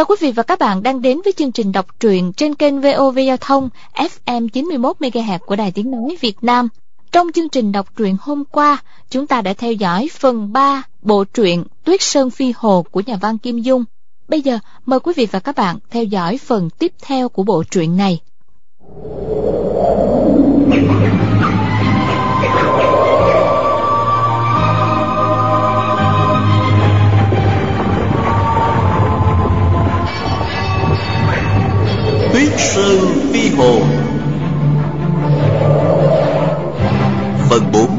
Chào quý vị và các bạn đang đến với chương trình đọc truyện trên kênh VOV Giao thông FM 91 MHz của Đài Tiếng nói Việt Nam. Trong chương trình đọc truyện hôm qua, chúng ta đã theo dõi phần 3 bộ truyện Tuyết Sơn Phi Hồ của nhà văn Kim Dung. Bây giờ, mời quý vị và các bạn theo dõi phần tiếp theo của bộ truyện này. Sơn Phi Hồ. Phần 4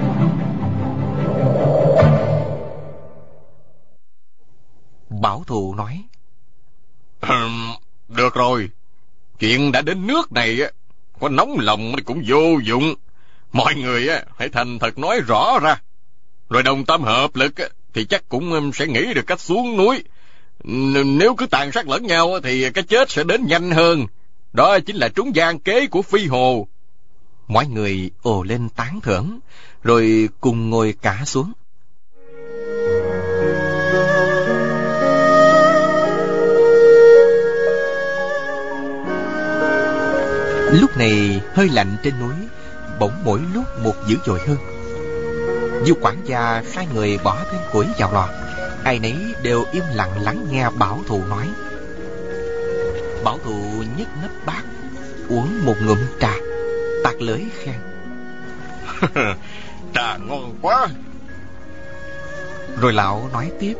Bảo thù nói. Được rồi. Chuyện đã đến nước này Có nóng lòng cũng vô dụng. Mọi người hãy thành thật nói rõ ra. Rồi đồng tâm hợp lực Thì chắc cũng sẽ nghĩ được cách xuống núi. Nếu cứ tàn sát lẫn nhau Thì cái chết sẽ đến nhanh hơn đó chính là trúng gian kế của Phi Hồ. Mọi người ồ lên tán thưởng, rồi cùng ngồi cả xuống. Lúc này hơi lạnh trên núi, bỗng mỗi lúc một dữ dội hơn. Du quản gia sai người bỏ thêm củi vào lò, ai nấy đều im lặng lắng nghe bảo thù nói. Bảo thụ nhấc nắp bát Uống một ngụm trà Tạc lưỡi khen. Trà ngon quá. Rồi lão nói tiếp.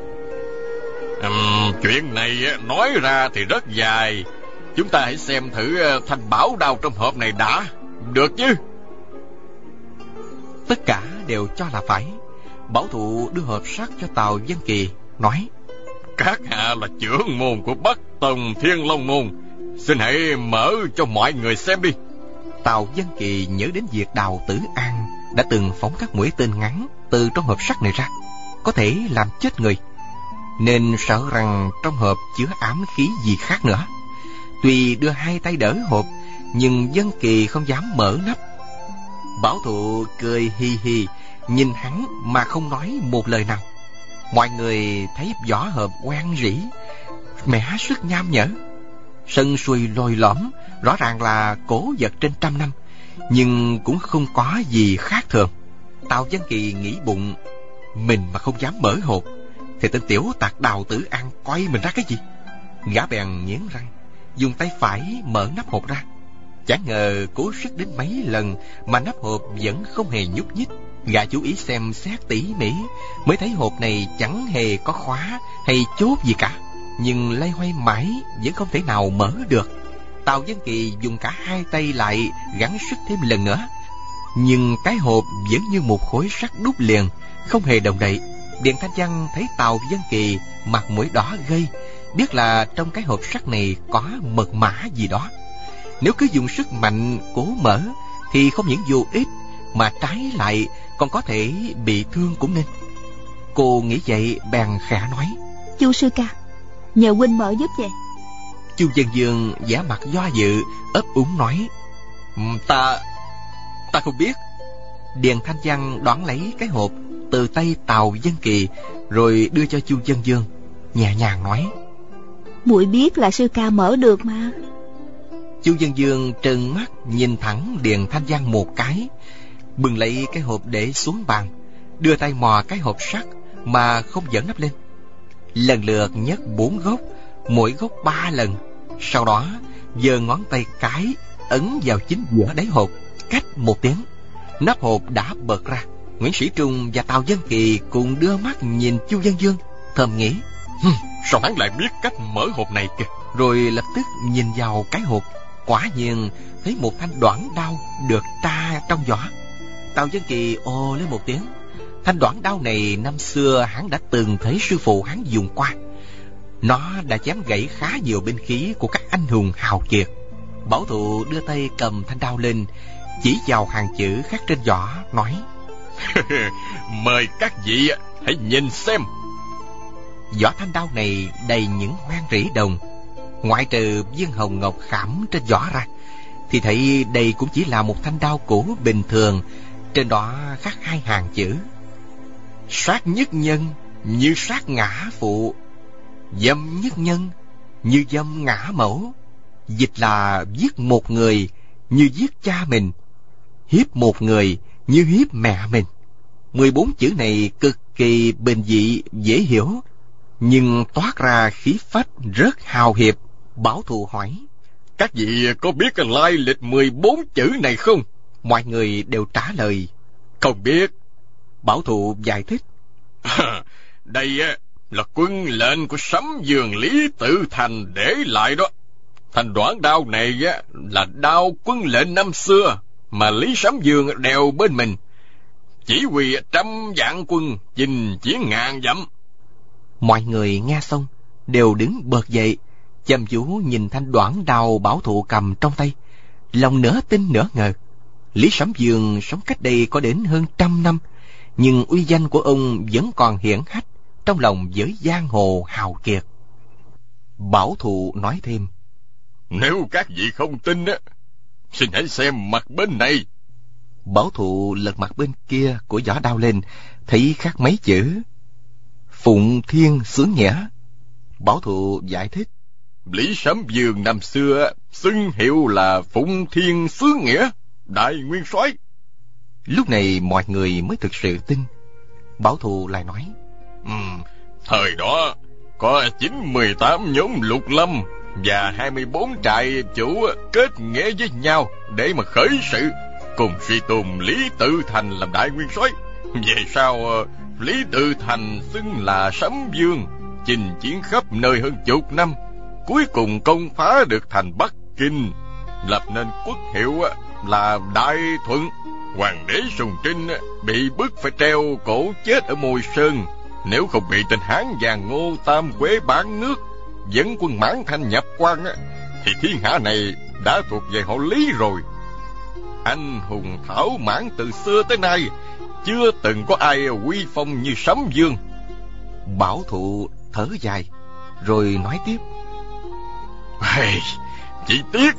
Uhm, Chuyện này nói ra thì rất dài. Chúng ta hãy xem thử ờ, thanh bảo đao trong hộp này đã Được chứ? Tất cả đều cho là phải. Bảo thụ đưa hộp sắt cho Tàu Dân Kỳ Nói. Các hạ là trưởng môn của Bắc Tông Thiên Long Môn. Xin hãy mở cho mọi người xem đi. Tào Dân Kỳ nhớ đến việc Đào Tử An Đã từng phóng các mũi tên ngắn Từ trong hộp sắt này ra, Có thể làm chết người. Nên sợ rằng trong hộp chứa ám khí gì khác nữa. Tuy đưa hai tay đỡ hộp, Nhưng Dân Kỳ không dám mở nắp. Bảo thụ cười hi hi Nhìn hắn mà không nói một lời nào. Mọi người thấy vỏ hộp quen rỉ Mẹ sức nham nhở. Sân xuôi lồi lõm, Rõ ràng là cổ vật trên trăm năm, Nhưng cũng không có gì khác thường. Tào Văn Kỳ nghĩ bụng, Mình mà không dám mở hộp, Thì tên tiểu tạc đào tử an quay mình ra cái gì? Gã bèn nghiến răng, Dùng tay phải mở nắp hộp ra. Chẳng ngờ cố sức đến mấy lần Mà nắp hộp vẫn không hề nhúc nhích. Gã chú ý xem xét tỉ mỉ, Mới thấy hộp này chẳng hề có khóa Hay chốt gì cả. Nhưng lay hoay mãi Vẫn không thể nào mở được. Tào Dân Kỳ dùng cả hai tay lại Gắn sức thêm lần nữa. Nhưng cái hộp vẫn như một khối sắt đúc liền, Không hề động đậy. Điện Thanh Văn thấy Tào Dân Kỳ Mặt mũi đỏ gây, Biết là trong cái hộp sắt này Có mật mã gì đó. Nếu cứ dùng sức mạnh cố mở Thì không những vô ích, Mà trái lại còn có thể bị thương cũng nên. Cô nghĩ vậy, bèn khẽ nói. Chu sư ca Nhờ huynh mở giúp vậy Chu dân dương giả mặt do dự ấp úng nói Ta Ta không biết. Điền Thanh Văn đoán lấy cái hộp Từ tay Tàu Dân Kỳ Rồi đưa cho Chu Dân Dương Nhẹ nhàng nói muội biết là sư ca mở được mà. Chu Dân Dương trừng mắt Nhìn thẳng Điền Thanh Văn một cái bưng lấy cái hộp để xuống bàn đưa tay mò cái hộp sắt mà không dẫn nắp lên lần lượt nhấc bốn gốc, mỗi gốc ba lần. Sau đó, giơ ngón tay cái ấn vào chính giữa đáy hộp, cách một tiếng. Nắp hộp đã bật ra. Nguyễn sĩ trung và tào dân kỳ cùng đưa mắt nhìn chu dân dương, thầm nghĩ sao hắn lại biết cách mở hộp này kìa? Rồi lập tức nhìn vào cái hộp. Quả nhiên, thấy một thanh đoạn đao được tra trong vỏ Tào Dân Kỳ ô lên một tiếng. Thanh đoạn đao này năm xưa hắn đã từng thấy sư phụ hắn dùng qua. Nó đã chém gãy khá nhiều binh khí của các anh hùng hào kiệt. Bảo thụ đưa tay cầm thanh đao lên Chỉ vào hàng chữ khắc trên vỏ nói Mời các vị hãy nhìn xem. Vỏ thanh đao này đầy những hoang rỉ đồng. Ngoại trừ viên hồng ngọc khảm trên vỏ ra Thì thấy đây cũng chỉ là một thanh đao cũ bình thường. Trên đó khắc hai hàng chữ Sát nhất nhân như sát ngã phụ Dâm nhất nhân như dâm ngã mẫu. Dịch là giết một người như giết cha mình, hiếp một người như hiếp mẹ mình. 14 chữ này cực kỳ bình dị, dễ hiểu, nhưng toát ra khí phách rất hào hiệp. Bảo thù hỏi, Các vị có biết lai lịch 14 chữ này không? mọi người đều trả lời, Không biết. Bảo thù giải thích. Đây là quân lệnh của sấm giường Lý Tự Thành để lại đó. Thành đoạn đao này là đao quân lệnh năm xưa mà Lý Sấm Dương đeo bên mình. Chỉ huy trăm vạn quân chinh chiến ngàn dặm. Mọi người nghe xong, đều đứng bật dậy, chăm chú nhìn thanh đoạn đào bảo thụ cầm trong tay. Lòng nửa tin nửa ngờ. Lý Sấm Dương sống cách đây có đến hơn trăm năm, nhưng uy danh của ông vẫn còn hiển hách trong lòng giới giang hồ hào kiệt. Bảo thụ nói thêm, Nếu các vị không tin á, xin hãy xem mặt bên này. bảo thụ lật mặt bên kia của giỏ đao lên, thấy khắc mấy chữ. Phụng Thiên Sướng Nghĩa. Bảo thụ giải thích, Lý Sấm Dương năm xưa xưng hiệu là Phụng Thiên Sướng Nghĩa, Đại Nguyên soái lúc này mọi người mới thực sự tin. Bảo thù lại nói, ừ, thời đó có chín mười tám nhóm lục lâm và 24 trại chủ kết nghĩa với nhau để mà khởi sự cùng suy tùng Lý Tự Thành làm đại nguyên soái. Về sau Lý Tự Thành xưng là Sấm Dương, chinh chiến khắp nơi hơn chục năm, cuối cùng công phá được thành Bắc Kinh, lập nên quốc hiệu là Đại Thuận. Hoàng đế Sùng Trinh bị bức phải treo cổ chết ở Môi Sơn, nếu không bị tên Hán vàng Ngô Tam Quế bán nước, dẫn quân mãn thanh nhập quan thì thiên hạ này đã thuộc về họ Lý rồi. Anh hùng thảo mãn từ xưa tới nay, chưa từng có ai uy phong như Sấm Dương. bảo thụ thở dài, rồi nói tiếp. Hey, chỉ tiếc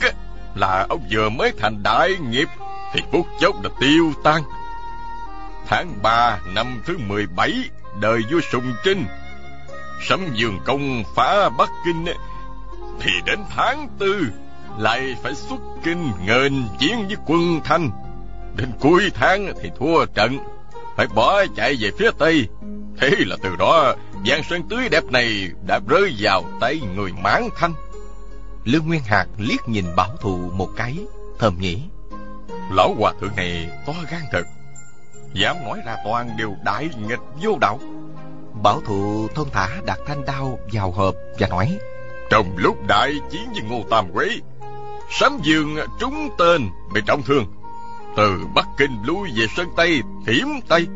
là ông vừa mới thành đại nghiệp thì phút chốc đã tiêu tan. Tháng ba năm thứ 17 đời vua Sùng Trinh, Sấm Dương công phá Bắc Kinh thì đến tháng tư lại phải xuất kinh nghênh chiến với quân Thanh. Đến cuối tháng thì thua trận, phải bỏ chạy về phía Tây. Thế là từ đó, Giang Sơn tươi đẹp này đã rơi vào tay người mãn thanh. Lương Nguyên Hạc liếc nhìn bảo thụ một cái, thầm nghĩ. Lão hòa thượng này to gan thật, dám nói ra toàn điều đại nghịch vô đạo. Bảo thụ thông thả đặt thanh đao vào hộp và nói. Trong lúc đại chiến với Ngô Tam Quế, Sám Dương trúng tên bị trọng thương. Từ Bắc Kinh lui về Sơn Tây, Thiểm Tây.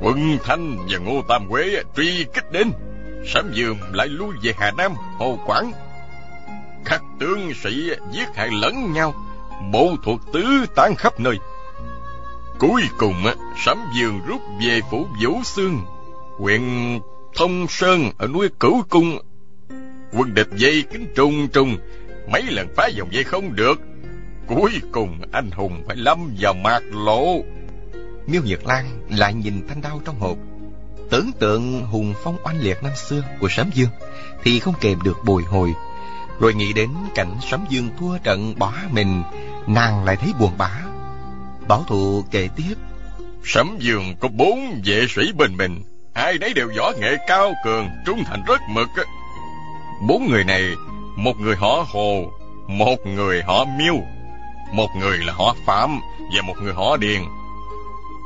Quân Thanh và Ngô Tam Quế truy kích đến. Sám Dương lại lui về Hà Nam, Hồ Quảng. Các tướng sĩ giết hại lẫn nhau, bộ thuộc tứ tán khắp nơi. Cuối cùng, sấm Dương rút về phủ Vũ Xương, huyện Thông Sơn ở núi Cửu Cung quân địch dây kính trùng trùng mấy lần phá vòng dây không được cuối cùng anh hùng phải lâm vào mạc lộ Miêu Nhật Lan lại nhìn thanh đao trong hộp. Tưởng tượng hùng phong oanh liệt năm xưa của Sấm Dương thì không kèm được bồi hồi. Rồi nghĩ đến cảnh Sấm Dương thua trận bỏ mình, nàng lại thấy buồn bã. Bảo thụ kể tiếp, sấm dương có bốn vệ sĩ bên mình ai nấy đều võ nghệ cao cường trung thành rất mực. Bốn người này một người họ hồ một người họ miêu một người là họ phạm và một người họ điền.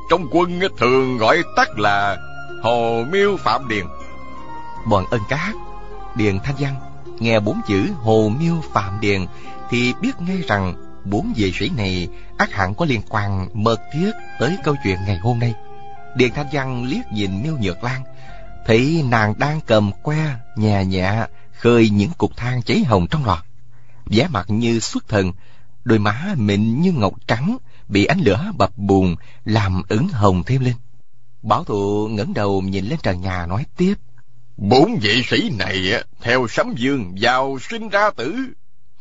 Trong quân thường gọi tắt là hồ miêu phạm điền. Bọn ân cát, Điền Thanh Văn nghe bốn chữ Hồ Miêu Phạm Điền thì biết ngay rằng bốn vị sĩ này ác hẳn có liên quan mật thiết tới câu chuyện ngày hôm nay. Điền Thanh Văn liếc nhìn Miêu Nhược Lan, thấy nàng đang cầm que nhẹ nhẹ khơi những cục than cháy hồng trong lò. vẻ mặt như xuất thần, đôi má mịn như ngọc trắng bị ánh lửa bập bùng làm ửng hồng thêm lên. Bảo thụ ngẩng đầu nhìn lên trần nhà nói tiếp. Bốn vệ sĩ này theo sấm dương vào sinh ra tử,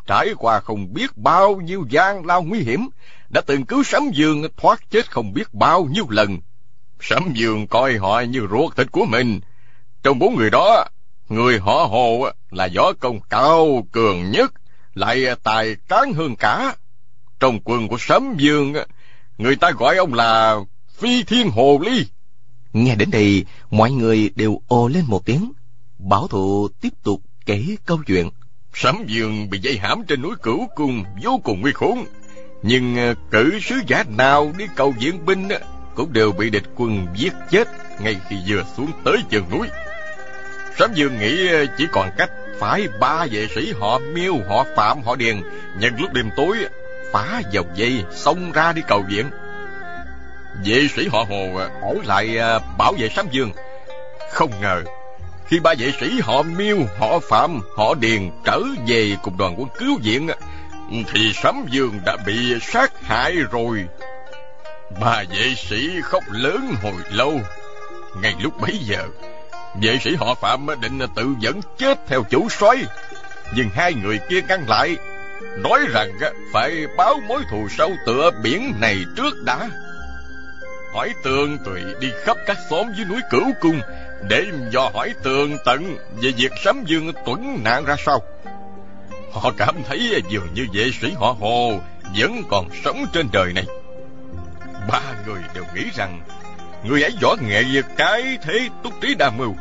trải qua không biết bao nhiêu gian lao nguy hiểm, đã từng cứu sấm dương thoát chết không biết bao nhiêu lần. Sấm dương coi họ như ruột thịt của mình. Trong bốn người đó, Người họ hồ là võ công cao cường nhất, lại tài cán hơn cả. Trong quân của Sấm Dương, người ta gọi ông là Phi Thiên Hồ Ly. Nghe đến đây, mọi người đều ồ lên một tiếng. Bảo thụ tiếp tục kể câu chuyện. Sấm Dương bị dây hãm trên núi Cửu Cung vô cùng nguy khốn. Nhưng ờ, cử sứ giả nào đi cầu viện binh cũng đều bị địch quân giết chết ngay khi vừa xuống tới chân núi. Sấm Dương nghĩ ờ, chỉ còn cách phải ba vệ sĩ họ miêu, họ phạm, họ điền nhân lúc đêm tối phá dòng dây xông ra đi cầu viện. Vệ sĩ họ Hồ à, ở lại à, bảo vệ Sấm Dương. Không ngờ khi ba vệ sĩ họ miêu, họ phạm, họ điền trở về cùng đoàn quân cứu viện à, thì Sấm Dương đã bị sát hại rồi. Ba vệ sĩ khóc lớn hồi lâu. Ngay lúc bấy giờ, vệ sĩ họ Phạm định tự vẫn chết theo chủ soái, nhưng hai người kia ngăn lại, nói rằng phải báo mối thù sâu tựa biển này trước đã. Hỏi tường tùy đi khắp các xóm dưới núi Cửu Cung để dò hỏi tường tận về việc Sấm Dương tuấn nạn ra sao. Họ cảm thấy dường như vệ sĩ họ Hồ vẫn còn sống trên đời này. Ba người đều nghĩ rằng, người ấy võ nghệ cái thế túc trí đa mưu.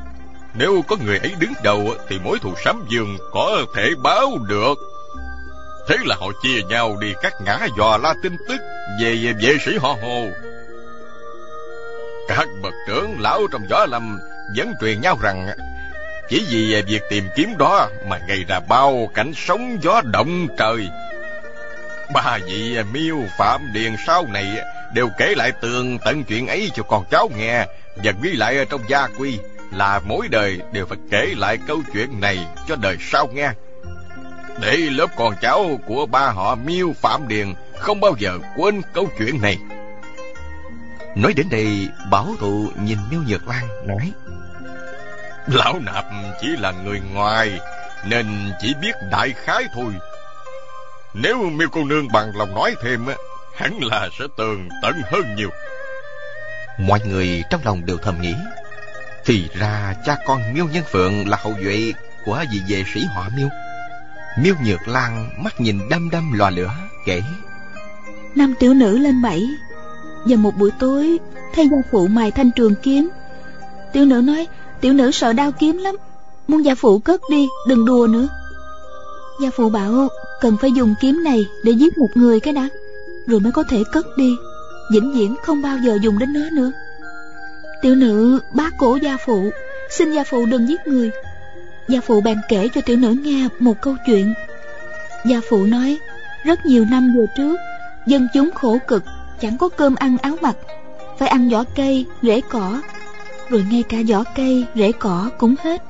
Nếu có người ấy đứng đầu thì mối thù sấm dương có thể báo được. Thế là họ chia nhau đi các ngã dò la tin tức về vệ sĩ họ Hồ. Các bậc trưởng lão trong võ lâm vẫn truyền nhau rằng, chỉ vì việc tìm kiếm đó mà gây ra bao cảnh sóng gió động trời. Ba vị miêu phạm điền sau này đều kể lại tường tận chuyện ấy cho con cháu nghe và ghi lại trong gia quy là mỗi đời đều phải kể lại câu chuyện này cho đời sau nghe. Để lớp con cháu của ba họ miêu phạm điền không bao giờ quên câu chuyện này. Nói đến đây, bảo thụ nhìn Miêu Nhược Lan nói. Lão nạp chỉ là người ngoài Nên chỉ biết đại khái thôi. Nếu miêu cô nương bằng lòng nói thêm Hẳn là sẽ tường tận hơn nhiều. Mọi người trong lòng đều thầm nghĩ. Thì ra cha con miêu nhân phượng là hậu duệ của vị vệ sĩ họ miêu. Miêu Nhược Lan mắt nhìn đăm đăm lò lửa kể. Năm tiểu nữ lên bảy và một buổi tối Thay gia phụ mài thanh trường kiếm. Tiểu nữ nói, Tiểu nữ sợ đau kiếm lắm, Muốn gia phụ cất đi, đừng đùa nữa. Gia phụ bảo, cần phải dùng kiếm này để giết một người cái đã, Rồi mới có thể cất đi, Vĩnh viễn không bao giờ dùng đến nó nữa. Tiểu nữ bác cổ gia phụ, Xin gia phụ đừng giết người. Gia phụ bèn kể cho tiểu nữ nghe một câu chuyện. Gia phụ nói, Rất nhiều năm về trước, Dân chúng khổ cực Chẳng có cơm ăn áo mặc Phải ăn vỏ cây, rễ cỏ. Rồi ngay cả vỏ cây, rễ cỏ cũng hết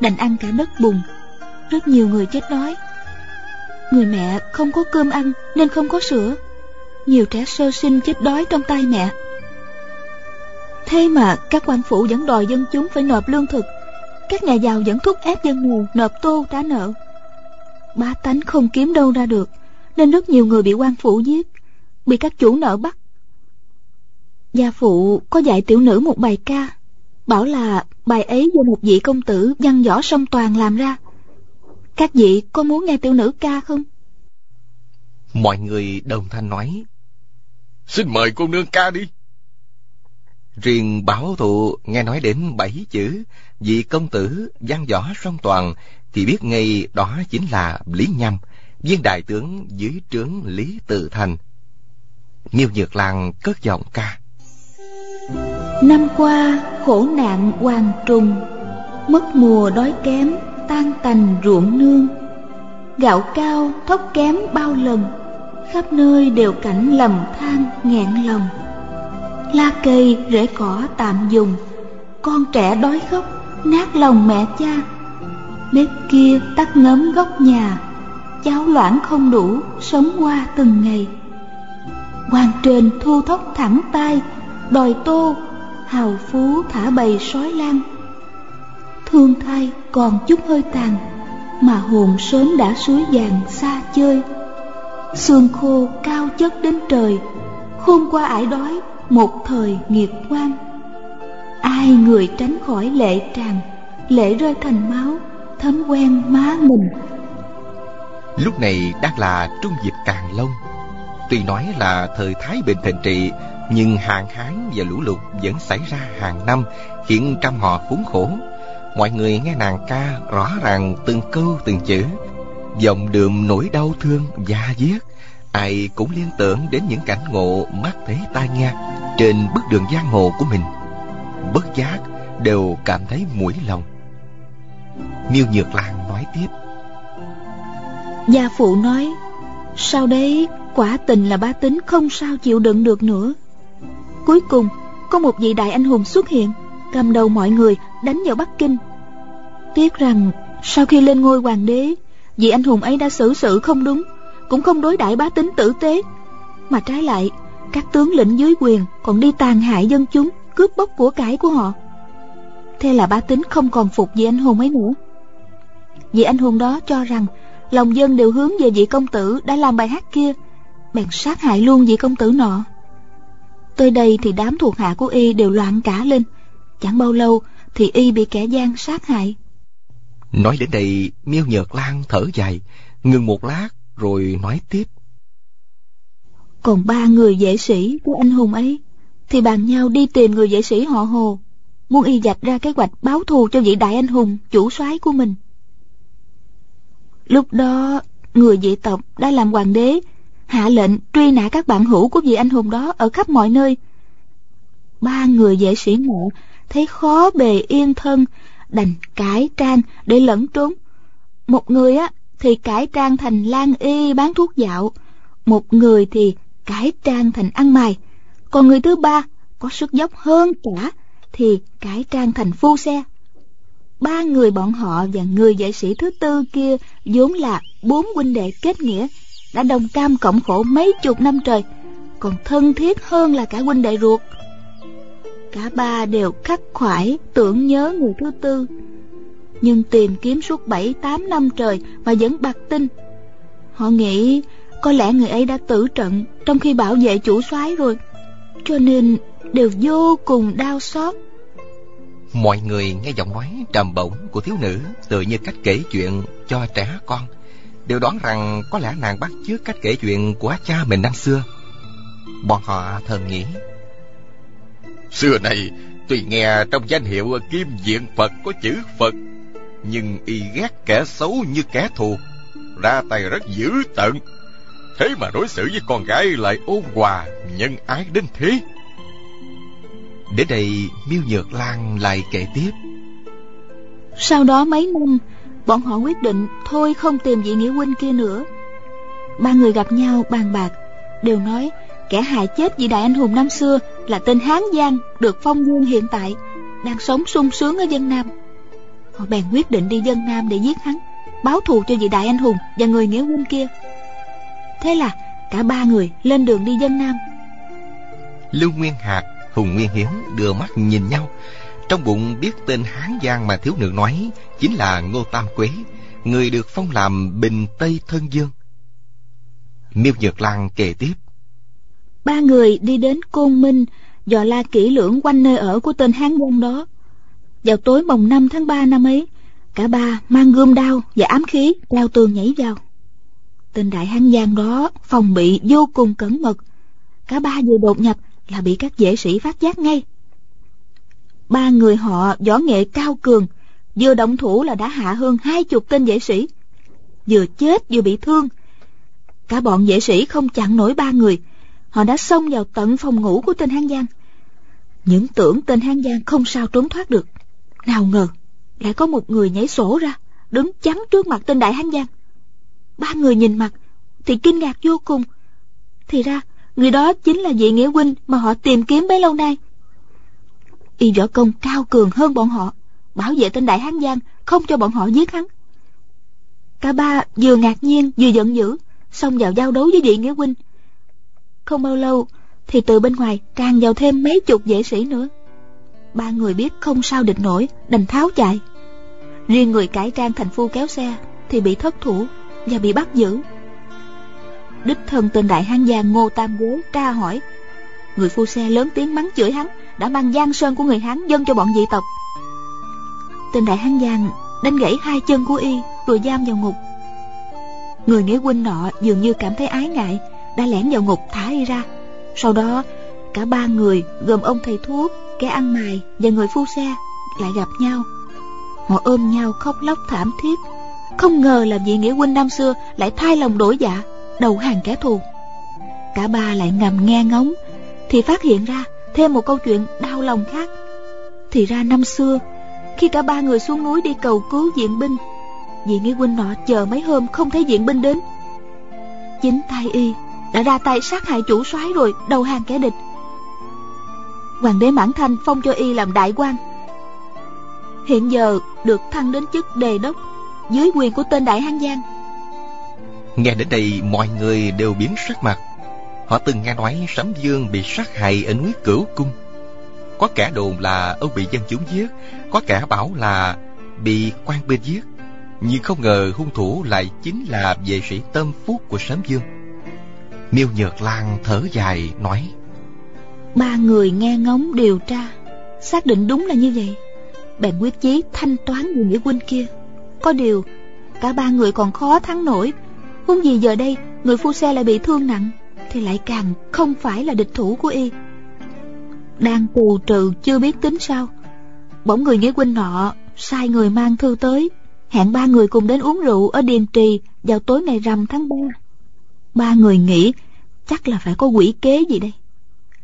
Đành ăn cả đất bùn. Rất nhiều người chết đói. Người mẹ không có cơm ăn Nên không có sữa. Nhiều trẻ sơ sinh chết đói trong tay mẹ. Thế mà các quan phủ vẫn đòi dân chúng phải nộp lương thực. Các nhà giàu vẫn thúc ép dân mù nộp tô trả nợ. Bá tánh không kiếm đâu ra được Nên rất nhiều người bị quan phủ giết. Bị các chủ nợ bắt. Gia phụ có dạy tiểu nữ một bài ca, bảo là bài ấy do một vị công tử văn võ song toàn làm ra. Các vị có muốn nghe tiểu nữ ca không? Mọi người đồng thanh nói, xin mời cô nương ca đi. Riêng bảo thụ nghe nói đến bảy chữ, vị công tử văn võ song toàn, thì biết ngay đó chính là lý nhâm, viên đại tướng dưới trướng lý tự thành miêu nhược lan cất giọng ca. Năm qua, khổ nạn hoàng trùng, Mất mùa đói kém, tan tành ruộng nương. Gạo cao thóc kém bao lần, Khắp nơi đều cảnh lầm than nghẹn lòng. La cây rễ cỏ tạm dùng, Con trẻ đói khóc, nát lòng mẹ cha. Bếp kia tắt ngấm góc nhà Cháo loãng không đủ, sống qua từng ngày quan trên thu thóc thẳng tay, Đòi tô, hào phú thả bầy sói lang. Thương thay còn chút hơi tàn, mà hồn sớm đã suối vàng xa chơi. Xương khô cao chất đến trời khôn qua ải đói, một thời nghiệt quan. Ai người tránh khỏi lệ tràn lệ rơi thành máu, thấm quen má mình. Lúc này đang là trung dịch càng long tuy nói là thời thái bình thịnh trị nhưng hạn hán và lũ lụt vẫn xảy ra hàng năm, khiến trăm họ khốn khổ. Mọi người nghe nàng ca rõ ràng từng câu từng chữ. Giọng đượm nỗi đau thương da diết, ai cũng liên tưởng đến những cảnh ngộ mắt thấy tai nghe trên bước đường giang hồ của mình. Bất giác đều cảm thấy mũi lòng. Miêu nhược lan nói tiếp. Gia phụ nói, sau đấy quả tình là bá tính không sao chịu đựng được nữa. Cuối cùng, có một vị đại anh hùng xuất hiện, cầm đầu mọi người, đánh vào bắc kinh. Tiếc rằng, sau khi lên ngôi hoàng đế, vị anh hùng ấy đã xử sự không đúng, cũng không đối đãi bá tính tử tế. Mà trái lại, các tướng lĩnh dưới quyền còn đi tàn hại dân chúng, cướp bóc của cải của họ. Thế là bá tính không còn phục vị anh hùng ấy nữa. Vị anh hùng đó cho rằng, lòng dân đều hướng về vị công tử đã làm bài hát kia bèn sát hại luôn vị công tử nọ. Tới đây thì đám thuộc hạ của y đều loạn cả lên. Chẳng bao lâu thì y bị kẻ gian sát hại. Nói đến đây miêu nhược lan thở dài ngừng một lát rồi nói tiếp. Còn ba người vệ sĩ của anh hùng ấy thì bàn nhau đi tìm người vệ sĩ họ hồ muốn y dạch ra kế hoạch báo thù cho vị đại anh hùng chủ soái của mình. Lúc đó người dị tộc đã làm hoàng đế hạ lệnh truy nã các bạn hữu của vị anh hùng đó ở khắp mọi nơi. Ba người vệ sĩ mộ thấy khó bề yên thân, đành cải trang để lẫn trốn. Một người á, thì cải trang thành lan y bán thuốc dạo. Một người thì cải trang thành ăn mày. Còn người thứ ba có sức dốc hơn cả thì cải trang thành phu xe. Ba người bọn họ và người vệ sĩ thứ tư kia vốn là bốn huynh đệ kết nghĩa đã đồng cam cộng khổ mấy chục năm trời, còn thân thiết hơn là cả huynh đệ ruột. Cả ba đều khắc khoải tưởng nhớ người thứ tư. Nhưng tìm kiếm suốt bảy, tám năm trời mà vẫn bạc tinh họ nghĩ có lẽ người ấy đã tử trận trong khi bảo vệ chủ soái rồi, cho nên đều vô cùng đau xót. Mọi người nghe giọng nói trầm bổng của thiếu nữ tựa như cách kể chuyện cho trẻ con đều đoán rằng có lẽ nàng bắt chước cách kể chuyện của cha mình năm xưa. Bọn họ thầm nghĩ xưa này tuy nghe trong danh hiệu kim diện phật có chữ phật nhưng y ghét kẻ xấu như kẻ thù ra tay rất dữ tợn. Thế mà đối xử với con gái lại ôn hòa nhân ái đến thế. Đến đây miêu nhược lan lại kể tiếp. Sau đó mấy năm bọn họ quyết định thôi không tìm vị nghĩa huynh kia nữa. Ba người gặp nhau bàn bạc, đều nói kẻ hại chết vị đại anh hùng năm xưa là tên hán giang, được phong vương hiện tại, đang sống sung sướng ở dân nam. Họ bèn quyết định đi dân nam để giết hắn, báo thù cho vị đại anh hùng và người nghĩa huynh kia. Thế là cả ba người lên đường đi dân nam. Lưu nguyên hạc, hùng nguyên hiếu đưa mắt nhìn nhau trong bụng biết tên hán giang mà thiếu nữ nói, chính là ngô tam quế, người được phong làm bình tây thân dương. Miêu nhược lan kể tiếp. Ba người đi đến côn minh, dò la kỹ lưỡng quanh nơi ở của tên hán giang đó. Vào tối mồng năm tháng ba năm ấy, cả ba mang gươm đao và ám khí leo tường nhảy vào. Tên đại hán giang đó phòng bị vô cùng cẩn mật. Cả ba vừa đột nhập là bị các vệ sĩ phát giác ngay ba người họ võ nghệ cao cường, vừa động thủ là đã hạ hơn hai chục tên vệ sĩ. Vừa chết vừa bị thương. Cả bọn vệ sĩ không chặn nổi ba người. Họ đã xông vào tận phòng ngủ của tên hán giang. Những tưởng tên hán giang không sao trốn thoát được. Nào ngờ, lại có một người nhảy sổ ra, đứng chắn trước mặt tên đại hán giang. Ba người nhìn mặt, thì kinh ngạc vô cùng. Thì ra, người đó chính là vị nghĩa huynh mà họ tìm kiếm bấy lâu nay y võ công cao cường hơn bọn họ, bảo vệ tên đại hán giang, không cho bọn họ giết hắn. Cả ba vừa ngạc nhiên, vừa giận dữ, xông vào giao đấu với vị nghĩa huynh. Không bao lâu, thì từ bên ngoài tràn vào thêm mấy chục vệ sĩ nữa. Ba người biết không sao địch nổi, đành tháo chạy. Riêng người cải trang thành phu kéo xe thì bị thất thủ và bị bắt giữ. Đích thân tên đại hán giang ngô tam quế tra hỏi, người phu xe lớn tiếng mắng chửi hắn đã mang giang sơn của người hán dâng cho bọn dị tộc. Tên đại hán giang đánh gãy hai chân của y Rồi giam vào ngục. Người nghĩa huynh nọ dường như cảm thấy ái ngại, Đã lẻn vào ngục thả y ra. Sau đó, cả ba người gồm ông thầy thuốc, Kẻ ăn mày và người phu xe Lại gặp nhau. Họ ôm nhau khóc lóc thảm thiết. Không ngờ là vị nghĩa huynh năm xưa Lại thay lòng đổi dạ Đầu hàng kẻ thù. Cả ba lại ngầm nghe ngóng, Thì phát hiện ra thêm một câu chuyện đau lòng khác. Thì ra năm xưa, Khi cả ba người xuống núi đi cầu cứu diện binh Vị nghĩa huynh nọ chờ mấy hôm không thấy diện binh đến. Chính tay y đã ra tay sát hại chủ soái rồi đầu hàng kẻ địch. Hoàng đế Mãn Thanh phong cho y làm đại quan. Hiện giờ được thăng đến chức đề đốc Dưới quyền của tên Đại Hán Giang. Nghe đến đây mọi người đều biến sắc mặt. Họ từng nghe nói Sấm Dương bị sát hại ở núi Cửu Cung. Có kẻ đồn là ông bị dân chúng giết, Có kẻ bảo là bị quan binh giết. Nhưng không ngờ hung thủ lại chính là vệ sĩ tâm phúc của Sấm Dương. Miêu Nhược Lan thở dài, nói, Ba người nghe ngóng điều tra, Xác định đúng là như vậy. Bèn quyết chí thanh toán người nghĩa huynh kia. Có điều, Cả ba người còn khó thắng nổi. Huống gì giờ đây, Người phu xe lại bị thương nặng. Thì lại càng không phải là địch thủ của y Đang tù trừ chưa biết tính sao, Bỗng người nghĩa huynh nọ Sai người mang thư tới, Hẹn ba người cùng đến uống rượu Ở Điền Trì vào tối ngày rằm tháng ba. Ba người nghĩ Chắc là phải có quỷ kế gì đây,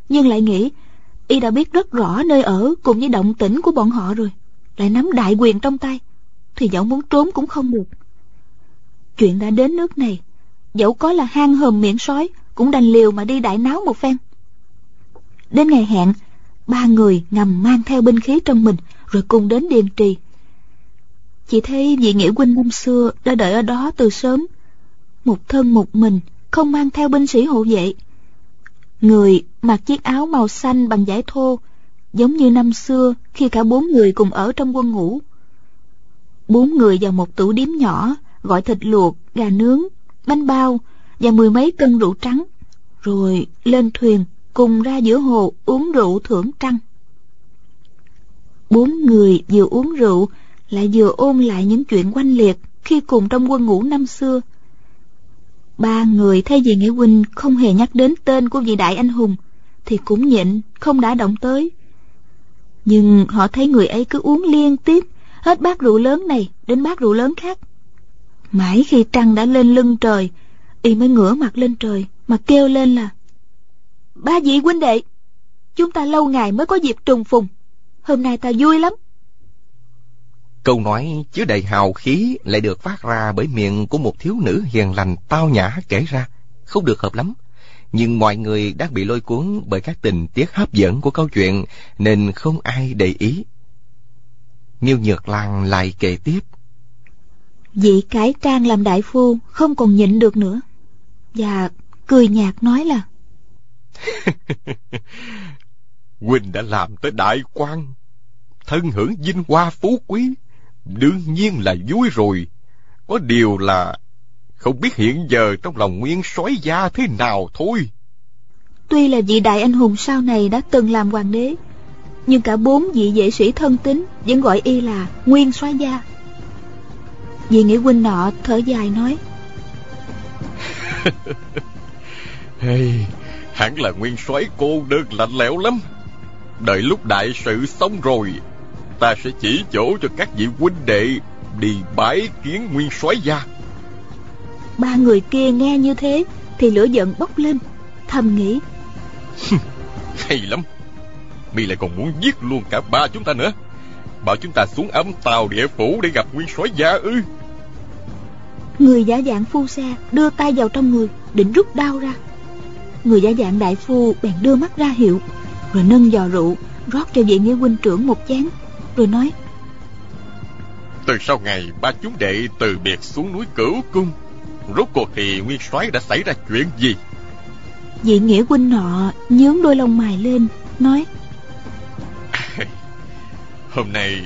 Nhưng lại nghĩ Y đã biết rất rõ nơi ở Cùng với động tĩnh của bọn họ rồi, Lại nắm đại quyền trong tay, Thì dẫu muốn trốn cũng không được Chuyện đã đến nước này, Dẫu có là hang hầm miệng sói cũng đành liều mà đi đại náo một phen. Đến ngày hẹn Ba người ngầm mang theo binh khí trong mình Rồi cùng đến điền trì. Chị thấy vị nghĩa huynh năm xưa Đã đợi ở đó từ sớm. Một thân một mình Không mang theo binh sĩ hộ vệ. Người mặc chiếc áo màu xanh bằng vải thô Giống như năm xưa Khi cả bốn người cùng ở trong quân ngũ. Bốn người vào một tủ điếm nhỏ Gọi thịt luộc, gà nướng, bánh bao và mười mấy cân rượu trắng, Rồi lên thuyền Cùng ra giữa hồ uống rượu thưởng trăng. Bốn người vừa uống rượu Lại vừa ôn lại những chuyện quanh liệt Khi cùng trong quân ngũ năm xưa. Ba người thay vì Nghĩa Huynh không hề nhắc đến tên của vị đại anh hùng, Thì cũng nhịn, không đã động tới. Nhưng họ thấy người ấy cứ uống liên tiếp, Hết bát rượu lớn này đến bát rượu lớn khác. Mãi khi trăng đã lên lưng trời Y mới ngửa mặt lên trời Mà kêu lên là Ba vị huynh đệ Chúng ta lâu ngày mới có dịp trùng phùng Hôm nay ta vui lắm Câu nói chứa đầy hào khí lại được phát ra bởi miệng của một thiếu nữ hiền lành tao nhã kể ra. Không được hợp lắm. Nhưng mọi người đang bị lôi cuốn bởi các tình tiết hấp dẫn của câu chuyện nên không ai để ý. Miêu Nhược Lan lại kể tiếp. Vị cải trang làm đại phu không còn nhịn được nữa. Và cười nhạt nói là Huynh đã làm tới đại quan Thân hưởng vinh hoa phú quý Đương nhiên là vui rồi. Có điều là không biết hiện giờ trong lòng nguyên soái gia thế nào thôi. Tuy là vị đại anh hùng sau này đã từng làm hoàng đế, nhưng cả bốn vị vệ sĩ thân tín vẫn gọi y là nguyên soái gia. Vị nghĩa huynh nọ thở dài nói: hey, hẳn là nguyên soái cô đơn lạnh lẽo lắm. Đợi lúc đại sự xong rồi ta sẽ chỉ chỗ cho các vị huynh đệ đi bái kiến nguyên soái gia. Ba người kia nghe như thế thì lửa giận bốc lên thầm nghĩ. Hay lắm. Mi lại còn muốn giết luôn cả ba chúng ta nữa. Bảo chúng ta xuống ấm tàu địa phủ để gặp nguyên soái gia ư người giả dạng phu xe đưa tay vào trong người định rút đao ra. Người giả dạng đại phu bèn đưa mắt ra hiệu rồi nâng giò rượu rót cho vị nghĩa huynh trưởng một chén rồi nói từ sau ngày ba chúng đệ từ biệt xuống núi cửu cung rốt cuộc thì nguyên soái đã xảy ra chuyện gì? Vị nghĩa huynh nọ nhướng đôi lông mày lên nói hôm nay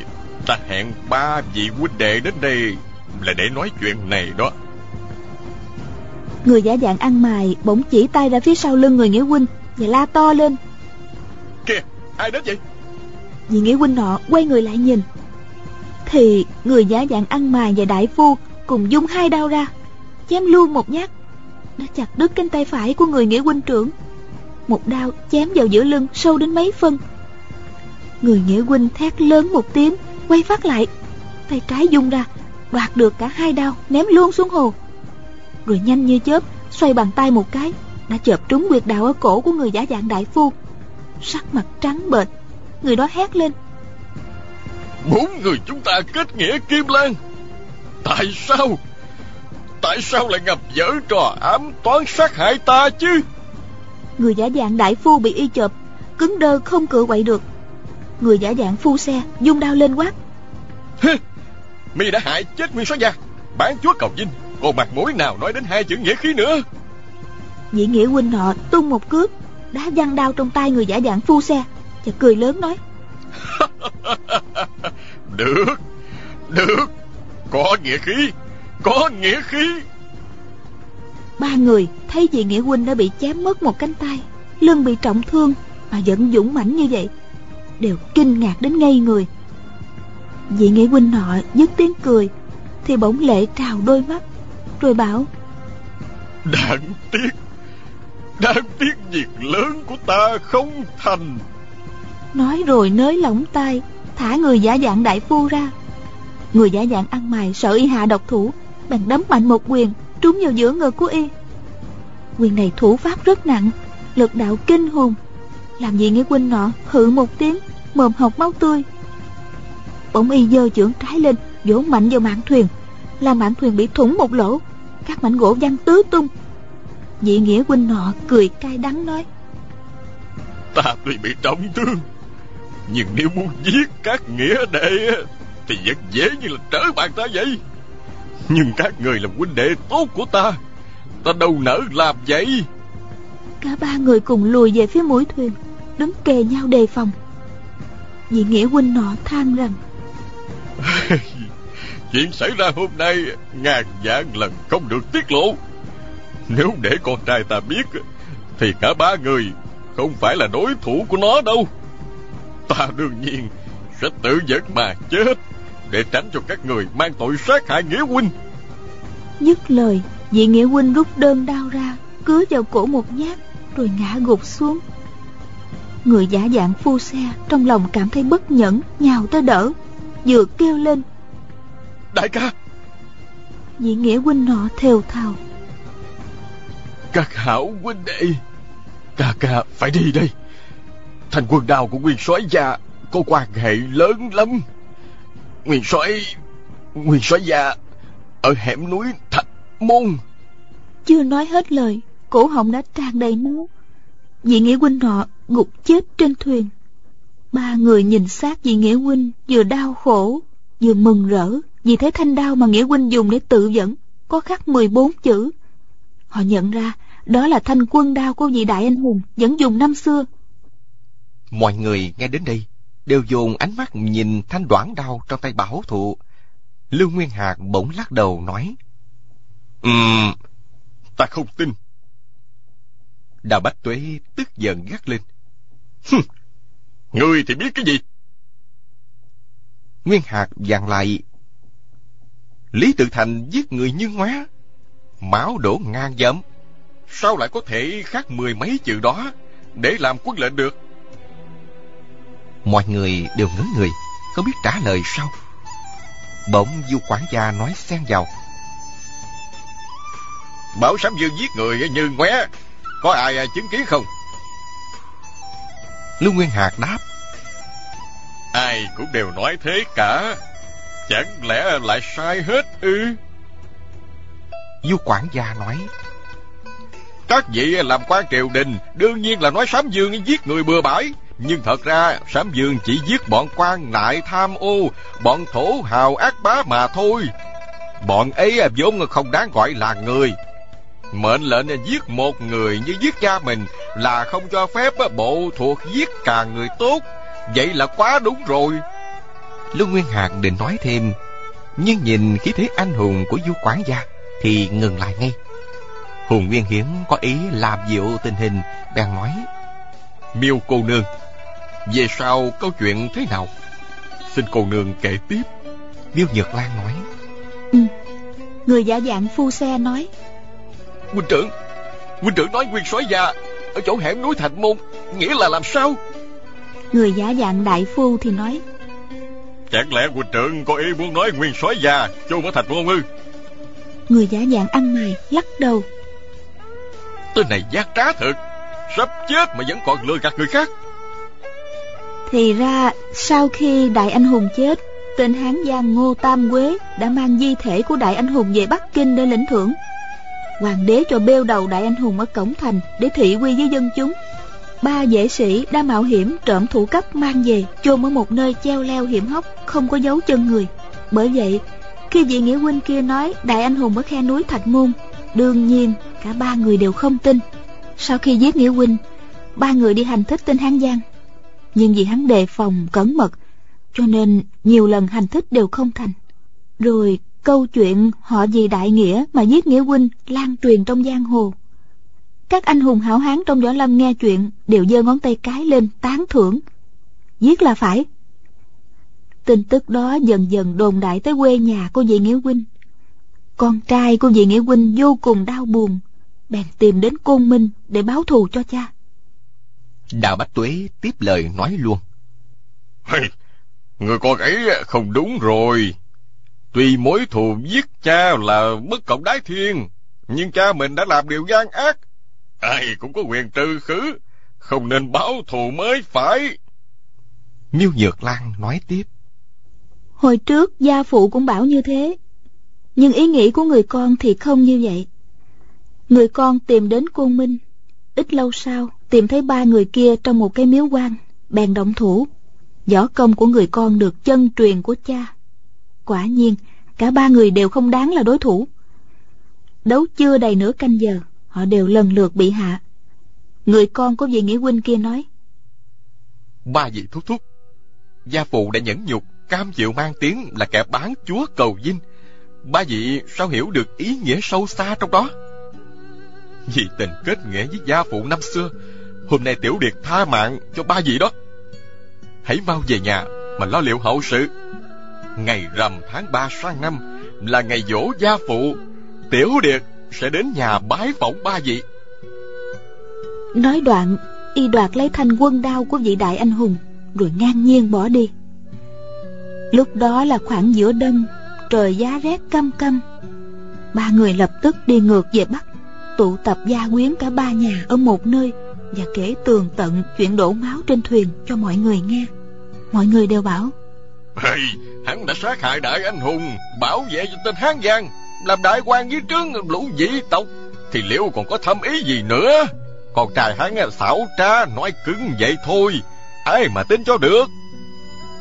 ta hẹn ba vị huynh đệ đến đây là để nói chuyện này đó. Người giả dạng ăn mày bỗng chỉ tay ra phía sau lưng người nghĩa huynh và la to lên. Kìa ai đến vậy? Vị nghĩa huynh nọ quay người lại nhìn. Thì người giả dạng ăn mài và đại phu Cùng dung hai đao ra Chém luôn một nhát. Đã chặt đứt cánh tay phải của người nghĩa huynh trưởng. Một đao chém vào giữa lưng Sâu đến mấy phân. Người nghĩa huynh thét lớn một tiếng Quay phát lại Tay trái dung ra Đoạt được cả hai đao Ném luôn xuống hồ. Rồi nhanh như chớp Xoay bàn tay một cái Đã chợp trúng quyệt đạo ở cổ của người giả dạng đại phu. Sắc mặt trắng bệch Người đó hét lên. Bốn người chúng ta kết nghĩa Kim Lan? Tại sao? Tại sao lại ngập dở trò ám toán sát hại ta chứ? Người giả dạng đại phu bị y chộp Cứng đơ không cựa quậy được. Người giả dạng phu xe Dung đao lên quát Mi đã hại chết nguyên số gia Bán chúa cầu vinh. Còn mặt mũi nào nói đến hai chữ nghĩa khí nữa? Vị nghĩa huynh họ tung một cước Đá văng đao trong tay người giả dạng phu xe Và cười lớn nói. Được Được Có nghĩa khí Có nghĩa khí. Ba người thấy vị nghĩa huynh đã bị chém mất một cánh tay Lưng bị trọng thương Mà vẫn dũng mãnh như vậy Đều kinh ngạc đến ngây người Vị nghĩa huynh nọ dứt tiếng cười Thì bỗng lệ trào đôi mắt Rồi bảo Đáng tiếc Đáng tiếc việc lớn của ta không thành. Nói rồi nới lỏng tay Thả người giả dạng đại phu ra. Người giả dạng ăn mày sợ y hạ độc thủ Bèn đấm mạnh một quyền Trúng vào giữa ngực của y. Quyền này thủ pháp rất nặng Lực đạo kinh hùng. Làm gì nghĩa huynh nọ hự một tiếng Mồm học máu tươi Bỗng y giơ chưởng trái lên Vỗ mạnh vào mạn thuyền. Làm mạn thuyền bị thủng một lỗ Các mảnh gỗ văng tứ tung. Vị nghĩa huynh nọ cười cay đắng nói Ta tuy bị trọng thương Nhưng nếu muốn giết các nghĩa đệ Thì vẫn dễ như là trở bàn ta vậy. Nhưng các người là huynh đệ tốt của ta Ta đâu nỡ làm vậy. Cả ba người cùng lùi về phía mũi thuyền Đứng kề nhau đề phòng. Vị nghĩa huynh nọ than rằng Chuyện xảy ra hôm nay Ngàn vạn lần không được tiết lộ. Nếu để con trai ta biết, Thì cả ba người Không phải là đối thủ của nó đâu. Ta đương nhiên Sẽ tự vẫn mà chết, Để tránh cho các người mang tội sát hại Nghĩa Huynh. Dứt lời, Vị Nghĩa Huynh rút đơn đao ra, Cứa vào cổ một nhát, Rồi ngã gục xuống. Người giả dạng phu xe Trong lòng cảm thấy bất nhẫn, Nhào tới đỡ. Vừa kêu lên. Đại ca! Vị Nghĩa Huynh nọ thều thào. Các hảo huynh đệ Ca ca phải đi đây. Thành quân đào của nguyên soái già Có quan hệ lớn lắm. Nguyên soái Nguyên soái già Ở hẻm núi Thạch Môn. Chưa nói hết lời Cổ họng đã tràn đầy máu. Vị Nghĩa Huynh nọ gục chết trên thuyền Ba người nhìn xác vị Nghĩa Huynh Vừa đau khổ Vừa mừng rỡ Vì thế thanh đao mà Nghĩa Huynh dùng để tự dẫn Có khắc 14 chữ. Họ nhận ra đó là thanh quân đao của vị đại anh hùng Vẫn dùng năm xưa. Mọi người nghe đến đây Đều dồn ánh mắt nhìn thanh đoạn đao trong tay bảo thụ. Lưu Nguyên Hạc bỗng lắc đầu nói Ừm Ta không tin. Đào Bách Tuế tức giận gắt lên Ngươi thì biết cái gì? Nguyên Hạc dàn lại. Lý Tự Thành giết người như ngoá Máu đổ ngang dẫm Sao lại có thể khác mười mấy chữ đó Để làm quân lệnh được? Mọi người đều ngớ người Không biết trả lời sao. Bỗng du quản gia nói xen vào. Bảo Sám Dương giết người như ngoé Có ai chứng kiến không Lưu Nguyên Hạc đáp. Ai cũng đều nói thế cả. Chẳng lẽ lại sai hết ư? Du quản gia nói. Các vị làm quan triều đình Đương nhiên là nói Sám Dương giết người bừa bãi. Nhưng thật ra Sám Dương chỉ giết bọn quan nại tham ô Bọn thổ hào ác bá mà thôi. Bọn ấy vốn không đáng gọi là người Mệnh lệnh giết một người như giết cha mình Là không cho phép bộ thuộc giết cả người tốt. Vậy là quá đúng rồi. Lưu Nguyên Hạc định nói thêm Nhưng nhìn khí thế anh hùng của du quản gia Thì ngừng lại ngay. Hùng Nguyên Hiển có ý làm dịu tình hình Bèn nói Miêu cô nương Về sau câu chuyện thế nào? Xin cô nương kể tiếp. Miêu Nhược Lan nói Ừ Người giả dạng phu xe nói Huynh trưởng Huynh trưởng nói nguyên soái già Ở chỗ hẻm núi Thạch Môn Nghĩa là làm sao? Người giả dạng đại phu thì nói. Chẳng lẽ huynh trưởng có ý muốn nói nguyên soái già chôn ở Thạch Môn ư? Người giả dạng ăn mày lắc đầu. Tên này giác trá thật Sắp chết mà vẫn còn lừa gạt người khác. Thì ra sau khi đại anh hùng chết Tên Hán Giang Ngô Tam Quế Đã mang di thể của đại anh hùng về Bắc Kinh để lĩnh thưởng Hoàng đế cho bêu đầu đại anh hùng ở cổng thành Để thị quy với dân chúng. Ba vệ sĩ đã mạo hiểm trộm thủ cấp mang về, chôn ở một nơi treo leo hiểm hóc, Không có dấu chân người. Bởi vậy, khi vị nghĩa huynh kia nói đại anh hùng ở khe núi Thạch Môn, Đương nhiên cả ba người đều không tin. Sau khi giết nghĩa huynh, Ba người đi hành thích tên Hán Giang. Nhưng vì hắn đề phòng cẩn mật, Cho nên nhiều lần hành thích đều không thành. Rồi câu chuyện họ vì đại nghĩa mà giết nghĩa huynh lan truyền trong giang hồ. Các anh hùng hảo hán trong võ lâm nghe chuyện đều giơ ngón tay cái lên tán thưởng. Giết là phải. Tin tức đó dần dần đồn đại tới quê nhà của vị nghĩa huynh. Con trai của vị nghĩa huynh vô cùng đau buồn bèn tìm đến côn minh để báo thù cho cha. Đào bách tuế tiếp lời nói luôn. Hey, người con ấy không đúng rồi tuy mối thù giết cha là bất cộng đái thiên, nhưng cha mình đã làm điều gian ác. Ai cũng có quyền trừ khử, không nên báo thù mới phải. Miêu nhược lan nói tiếp. Hồi trước, gia phụ cũng bảo như thế, Nhưng ý nghĩ của người con thì không như vậy. Người con tìm đến Côn Minh, Ít lâu sau Tìm thấy ba người kia trong một cái miếu quan, Bèn động thủ. Võ công của người con được chân truyền của cha. Quả nhiên, Cả ba người đều không đáng là đối thủ. Đấu chưa đầy nửa canh giờ, Họ đều lần lượt bị hạ. Người con của vị nghĩa huynh kia nói Ba vị thúc thúc, Gia phụ đã nhẫn nhục, cam chịu mang tiếng là kẻ bán chúa cầu dinh ba vị sao hiểu được ý nghĩa sâu xa trong đó? Vì tình kết nghĩa với gia phụ năm xưa, hôm nay tiểu điệt tha mạng cho ba vị đó. Hãy mau về nhà mà lo liệu hậu sự ngày rằm tháng ba sang năm là ngày dỗ gia phụ tiểu điệt sẽ đến nhà bái phỏng ba vị. Nói đoạn y đoạt lấy thanh quân đao của vị đại anh hùng rồi ngang nhiên bỏ đi. Lúc đó là khoảng giữa đông Trời giá rét căm căm Ba người lập tức đi ngược về Bắc Tụ tập gia quyến cả ba nhà ở một nơi Và kể tường tận chuyện đổ máu trên thuyền cho mọi người nghe. Mọi người đều bảo hey, Hắn đã sát hại đại anh hùng Bảo vệ cho tên Hán Giang Làm đại quan dưới trướng lũ dĩ tộc. Thì liệu còn có thâm ý gì nữa? Còn trai hắn xảo trá Nói cứng vậy thôi. Ai mà tin cho được?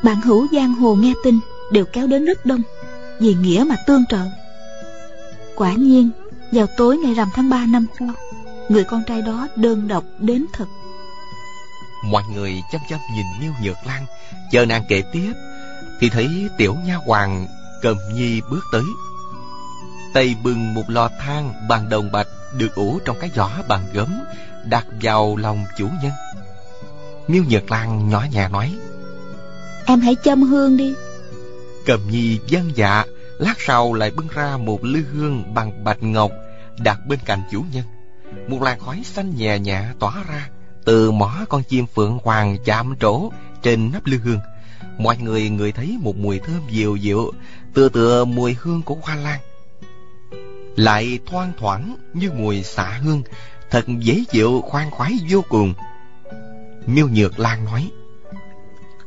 Bạn hữu giang hồ nghe tin đều kéo đến rất đông vì nghĩa mà tương trợ. Quả nhiên vào tối ngày rằm tháng 3 năm sau người con trai đó đơn độc đến thật. Mọi người chăm chăm nhìn miêu nhược lan chờ nàng kể tiếp thì thấy tiểu nha hoàng cầm nhi bước tới. Tay bưng một lò than bằng đồng bạch được ủ trong cái giỏ bằng gấm đặt vào lòng chủ nhân. Miêu nhược lan nhỏ nhẹ nói Em hãy châm hương đi. Cầm nhi dân dạ Lát sau lại bưng ra một lư hương bằng bạch ngọc Đặt bên cạnh chủ nhân. Một làn khói xanh nhẹ nhẹ tỏa ra Từ mỏ con chim phượng hoàng chạm trổ Trên nắp lư hương Mọi người người thấy một mùi thơm dịu dịu Tựa tựa mùi hương của hoa lan. Lại thoang thoảng như mùi xạ hương Thật dễ chịu khoan khoái vô cùng. Miêu Nhược Lan nói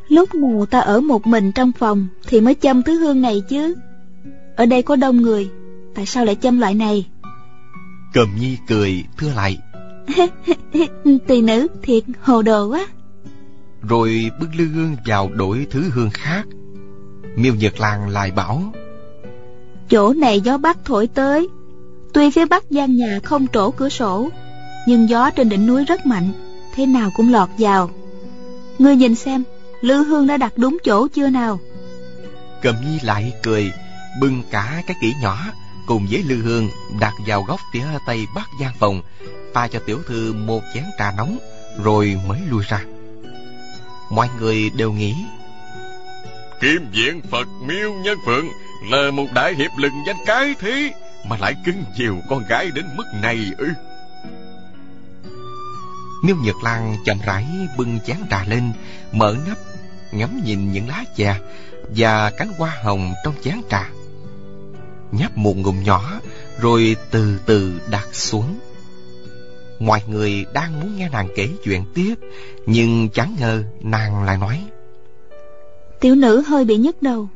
Lúc nào ta ở một mình trong phòng Thì mới châm thứ hương này chứ. Ở đây có đông người Tại sao lại châm loại này? Cầm nhi cười thưa lại Tỳ nữ thiệt hồ đồ quá Rồi bưng lư hương vào đổi thứ hương khác. Miêu Nhật Lan lại bảo Chỗ này gió bắc thổi tới. Tuy phía bắc gian nhà không trổ cửa sổ Nhưng gió trên đỉnh núi rất mạnh Thế nào cũng lọt vào. Ngươi nhìn xem Lư hương đã đặt đúng chỗ chưa nào? Cầm nhi lại cười Bưng cả cái kỹ nhỏ Cùng với lư hương đặt vào góc phía tây bắc gian phòng Pha cho tiểu thư một chén trà nóng Rồi mới lui ra Mọi người đều nghĩ. Kim viện Phật miêu nhân phượng Là một đại hiệp lừng danh cái thế Mà lại cưng chiều con gái đến mức này ư? Miêu Nhật Lan chậm rãi bưng chén trà lên Mở nắp Ngắm nhìn những lá chè Và cánh hoa hồng trong chén trà. Nhấp một ngụm nhỏ Rồi từ từ đặt xuống Mọi người đang muốn nghe nàng kể chuyện tiếp Nhưng chẳng ngờ nàng lại nói. Tiểu nữ hơi bị nhức đầu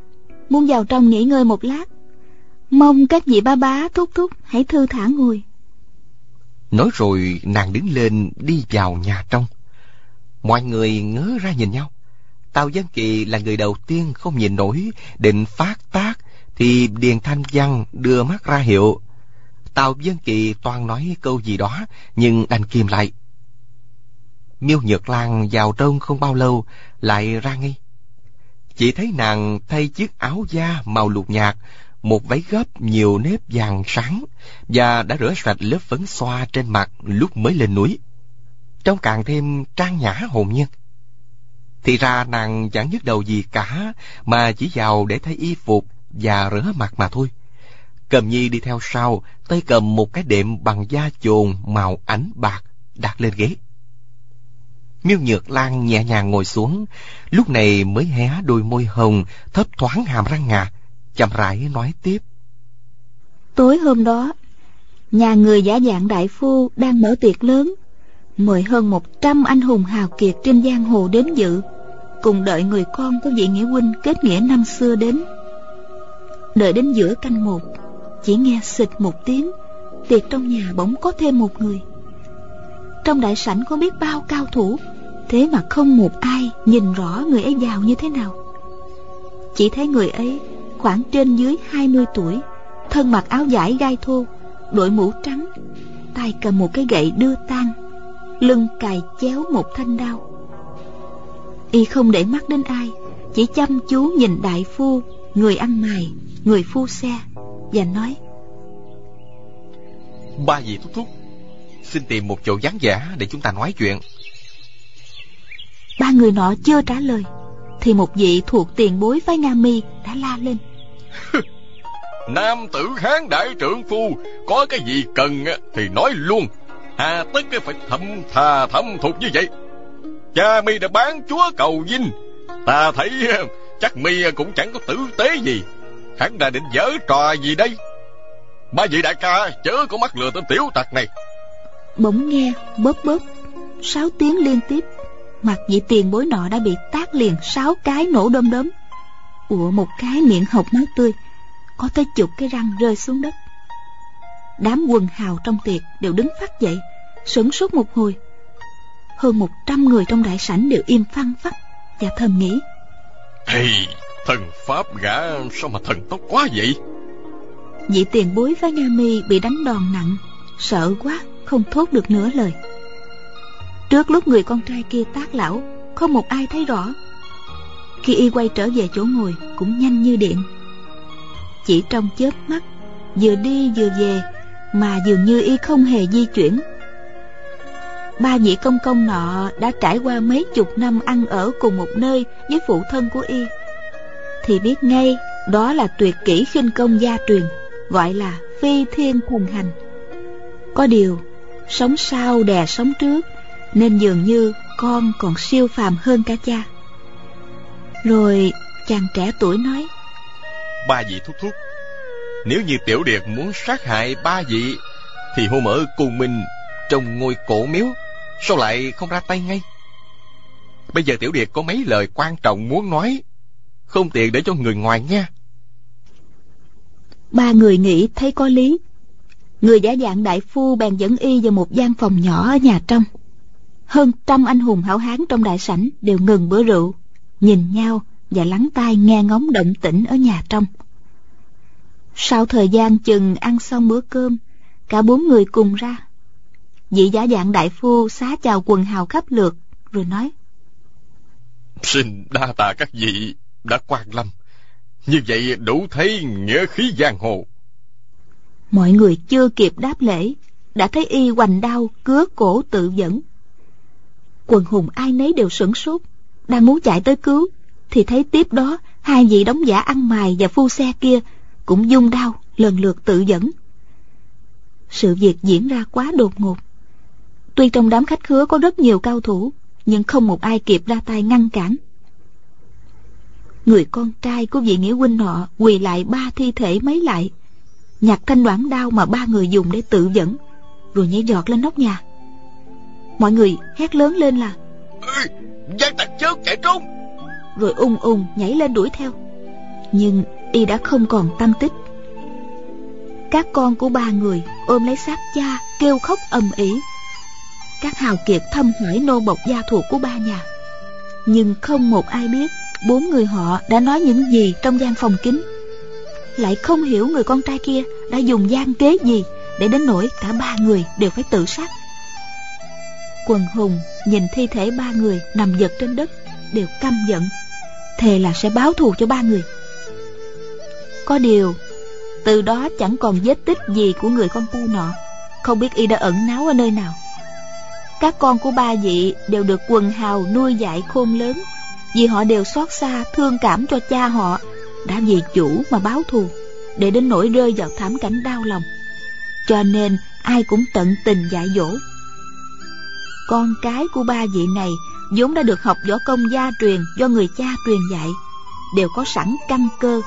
Muốn vào trong nghỉ ngơi một lát. Mong các vị ba bá thúc thúc Hãy thư thả ngồi. Nói rồi nàng đứng lên đi vào nhà trong. Mọi người ngớ ra nhìn nhau. Tào Dân Kỳ là người đầu tiên không nhìn nổi Định phát tác Thì Điền Thanh Văn đưa mắt ra hiệu Tào Dân Kỳ toàn nói câu gì đó, Nhưng đành kìm lại. Miêu nhược Lan vào trong không bao lâu, Lại ra ngay. Chỉ thấy nàng thay chiếc áo da màu lục nhạt, Một váy gấp nhiều nếp vàng sáng, Và đã rửa sạch lớp phấn xoa trên mặt lúc mới lên núi. Trông càng thêm trang nhã hồn nhiên. Thì ra nàng chẳng nhức đầu gì cả, Mà chỉ vào để thay y phục và rửa mặt mà thôi. Cầm nhi đi theo sau, tay cầm một cái đệm bằng da chồn màu ánh bạc đặt lên ghế. Miêu Nhược Lan nhẹ nhàng ngồi xuống, lúc này mới hé đôi môi hồng, thấp thoáng hàm răng ngà, chậm rãi nói tiếp. Tối hôm đó, nhà người giả dạng đại phu đang mở tiệc lớn, mời hơn một trăm anh hùng hào kiệt trên giang hồ đến dự, cùng đợi người con của vị nghĩa huynh kết nghĩa năm xưa đến. Đợi đến giữa canh một, chỉ nghe xịt một tiếng, tiệc trong nhà bỗng có thêm một người. Trong đại sảnh có biết bao cao thủ, thế mà không một ai nhìn rõ người ấy giàu như thế nào. Chỉ thấy người ấy khoảng trên dưới 20 tuổi, thân mặc áo vải gai thô, đội mũ trắng, tay cầm một cái gậy đưa tang, lưng cài chéo một thanh đao. Y không để mắt đến ai, chỉ chăm chú nhìn đại phu, người ăn mày, người phu xe và nói Ba vị thúc thúc Xin tìm một chỗ vắng vẻ để chúng ta nói chuyện. Ba người nọ chưa trả lời Thì một vị thuộc tiền bối phái Nga Mi đã la lên. Nam tử hán đại trượng phu Có cái gì cần thì nói luôn. Hà tất phải thâm thà thâm thục như vậy. Cha mi đã bán chúa cầu vinh. Ta thấy chắc mi cũng chẳng có tử tế gì Hắn đã định dở trò gì đây? Ba vị đại ca chớ có mắt lừa tên tiểu tặc này. Bỗng nghe bóp bóp Sáu tiếng liên tiếp. Mặt vị tiền bối nọ đã bị tác liền Sáu cái nổ đom đóm. Ủa một cái miệng hộc máu tươi Có tới chục cái răng rơi xuống đất. Đám quần hào trong tiệc Đều đứng phát dậy Sửng sốt một hồi. Hơn một trăm người trong đại sảnh đều im phăng phắc Và thầm nghĩ. Hey, thần pháp gã sao mà thần tốc quá vậy? Vị tiền bối phái Nga Mi bị đánh đòn nặng, Sợ quá, không thốt được nửa lời. Trước lúc người con trai kia tác lão, Không một ai thấy rõ. Khi y quay trở về chỗ ngồi, Cũng nhanh như điện. Chỉ trong chớp mắt, Vừa đi vừa về, Mà dường như y không hề di chuyển. Ba vị công công nọ đã trải qua mấy chục năm ăn ở cùng một nơi với phụ thân của y. Thì biết ngay, đó là tuyệt kỹ khinh công gia truyền, gọi là phi thiên thần hành. Có điều, sống sau đè sống trước, nên dường như con còn siêu phàm hơn cả cha. Rồi chàng trẻ tuổi nói, ba vị thúc thúc, nếu như tiểu điệt muốn sát hại ba vị, thì hôm ở cùng mình trong ngôi cổ miếu, sao lại không ra tay ngay? Bây giờ tiểu điệt có mấy lời quan trọng muốn nói không tiện để cho người ngoài nghe. Ba người nghĩ thấy có lý. Người giả dạng đại phu bèn dẫn y vào một gian phòng nhỏ ở nhà trong. Hơn trăm anh hùng hảo hán trong đại sảnh đều ngừng bữa rượu Nhìn nhau và lắng tai nghe ngóng động tĩnh ở nhà trong. Sau thời gian chừng ăn xong bữa cơm Cả bốn người cùng ra. Vị giả dạng đại phu xá chào quần hào khắp lượt Rồi nói Xin đa tạ các vị đã quan lâm như vậy đủ thấy nghĩa khí giang hồ. Mọi người chưa kịp đáp lễ, đã thấy y hoành đao cứa cổ tự dẫn. Quần hùng ai nấy đều sửng sốt, đang muốn chạy tới cứu, thì thấy tiếp đó hai vị đóng giả ăn mài và phu xe kia cũng dung đao lần lượt tự dẫn sự việc diễn ra quá đột ngột tuy trong đám khách khứa có rất nhiều cao thủ nhưng không một ai kịp ra tay ngăn cản người con trai của vị nghĩa huynh nọ quỳ lại ba thi thể mấy lại. Nhặt thanh đoạn đao mà ba người dùng để tự dẫn rồi nhảy giọt lên nóc nhà. Mọi người hét lớn lên là Ê, gian tặc chớ chạy trốn. rồi ung ung nhảy lên đuổi theo. Nhưng y đã không còn tâm tích. Các con của ba người ôm lấy xác cha kêu khóc ầm ĩ. Các hào kiệt thăm hỏi nô bộc gia thuộc của ba nhà. Nhưng không một ai biết bốn người họ đã nói những gì trong gian phòng kín? Lại không hiểu người con trai kia đã dùng gian kế gì để đến nỗi cả ba người đều phải tự sát. Quần hùng nhìn thi thể ba người nằm giật trên đất, đều căm giận. Thề là sẽ báo thù cho ba người. Có điều, từ đó chẳng còn vết tích gì của người con pu nọ. Không biết y đã ẩn náu ở nơi nào. Các con của ba vị đều được quần hào nuôi dạy khôn lớn vì họ đều xót xa, thương cảm cho cha họ, đã vì chủ mà báo thù, để đến nỗi rơi vào thảm cảnh đau lòng. Cho nên ai cũng tận tình dạy dỗ. Con cái của ba vị này vốn đã được học võ công gia truyền do người cha truyền dạy, đều có sẵn căn cơ,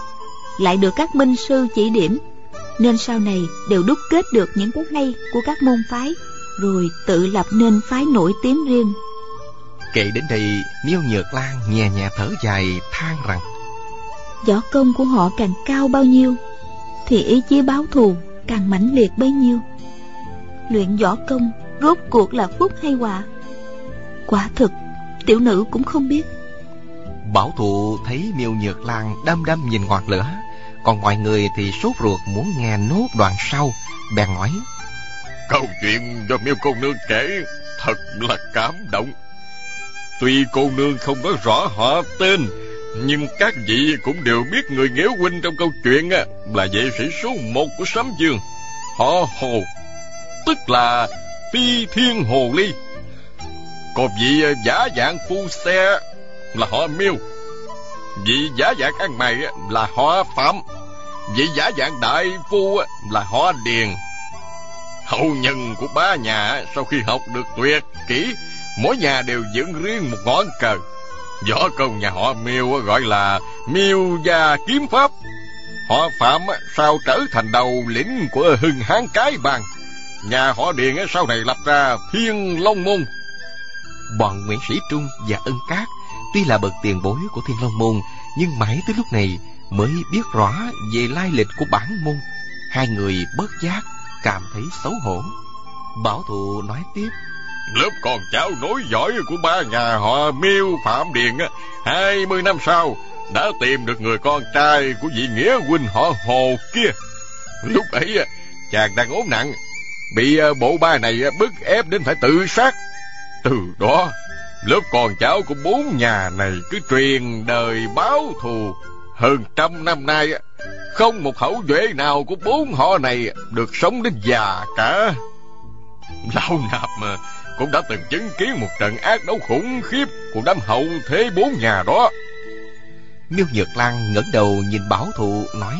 lại được các minh sư chỉ điểm, nên sau này đều đúc kết được những cái hay của các môn phái, rồi tự lập nên phái nổi tiếng riêng kể đến đây miêu nhược lan nhẹ nhẹ thở dài than rằng võ công của họ càng cao bao nhiêu thì ý chí báo thù càng mãnh liệt bấy nhiêu. Luyện võ công rốt cuộc là phúc hay họa? Quả thực tiểu nữ cũng không biết. Bảo thụ thấy miêu nhược lan đăm đăm nhìn ngọn lửa còn mọi người thì sốt ruột muốn nghe nốt đoạn sau. Bèn nói câu chuyện do miêu cô nương kể thật là cảm động tuy cô nương không nói rõ họ tên, nhưng các vị cũng đều biết người nghĩa huynh trong câu chuyện là vệ sĩ số một của sấm dương. Họ hồ, tức là phi thiên hồ ly. Còn vị à, giả dạng phu xe là họ miêu. Vị giả dạng ăn mày là họ phạm. Vị giả dạng đại phu là họ điền. Hậu nhân của ba nhà sau khi học được tuyệt kỹ mỗi nhà đều dựng riêng một ngón cờ. Võ công nhà họ miêu gọi là miêu gia kiếm pháp. Họ phạm sao trở thành đầu lĩnh của hưng hán cái bang nhà họ điền sau này lập ra thiên long môn. Bọn nguyễn sĩ trung và ân cát tuy là bậc tiền bối của thiên long môn, nhưng mãi tới lúc này mới biết rõ về lai lịch của bản môn. Hai người bất giác, cảm thấy xấu hổ. Bảo thụ nói tiếp lớp con cháu nối dõi của ba nhà họ miêu phạm điền hai mươi năm sau đã tìm được người con trai của vị nghĩa huynh họ hồ kia. Lúc ấy chàng đang ốm nặng, bị à, bộ ba này à, bức ép đến phải tự sát. Từ đó, lớp con cháu của bốn nhà này cứ truyền đời báo thù. Hơn trăm năm nay không một hậu duệ nào của bốn họ này được sống đến già cả. Lão nạp mà cũng đã từng chứng kiến một trận ác đấu khủng khiếp của đám hậu thế bốn nhà đó. Miêu nhược lan ngẩng đầu nhìn bảo thụ nói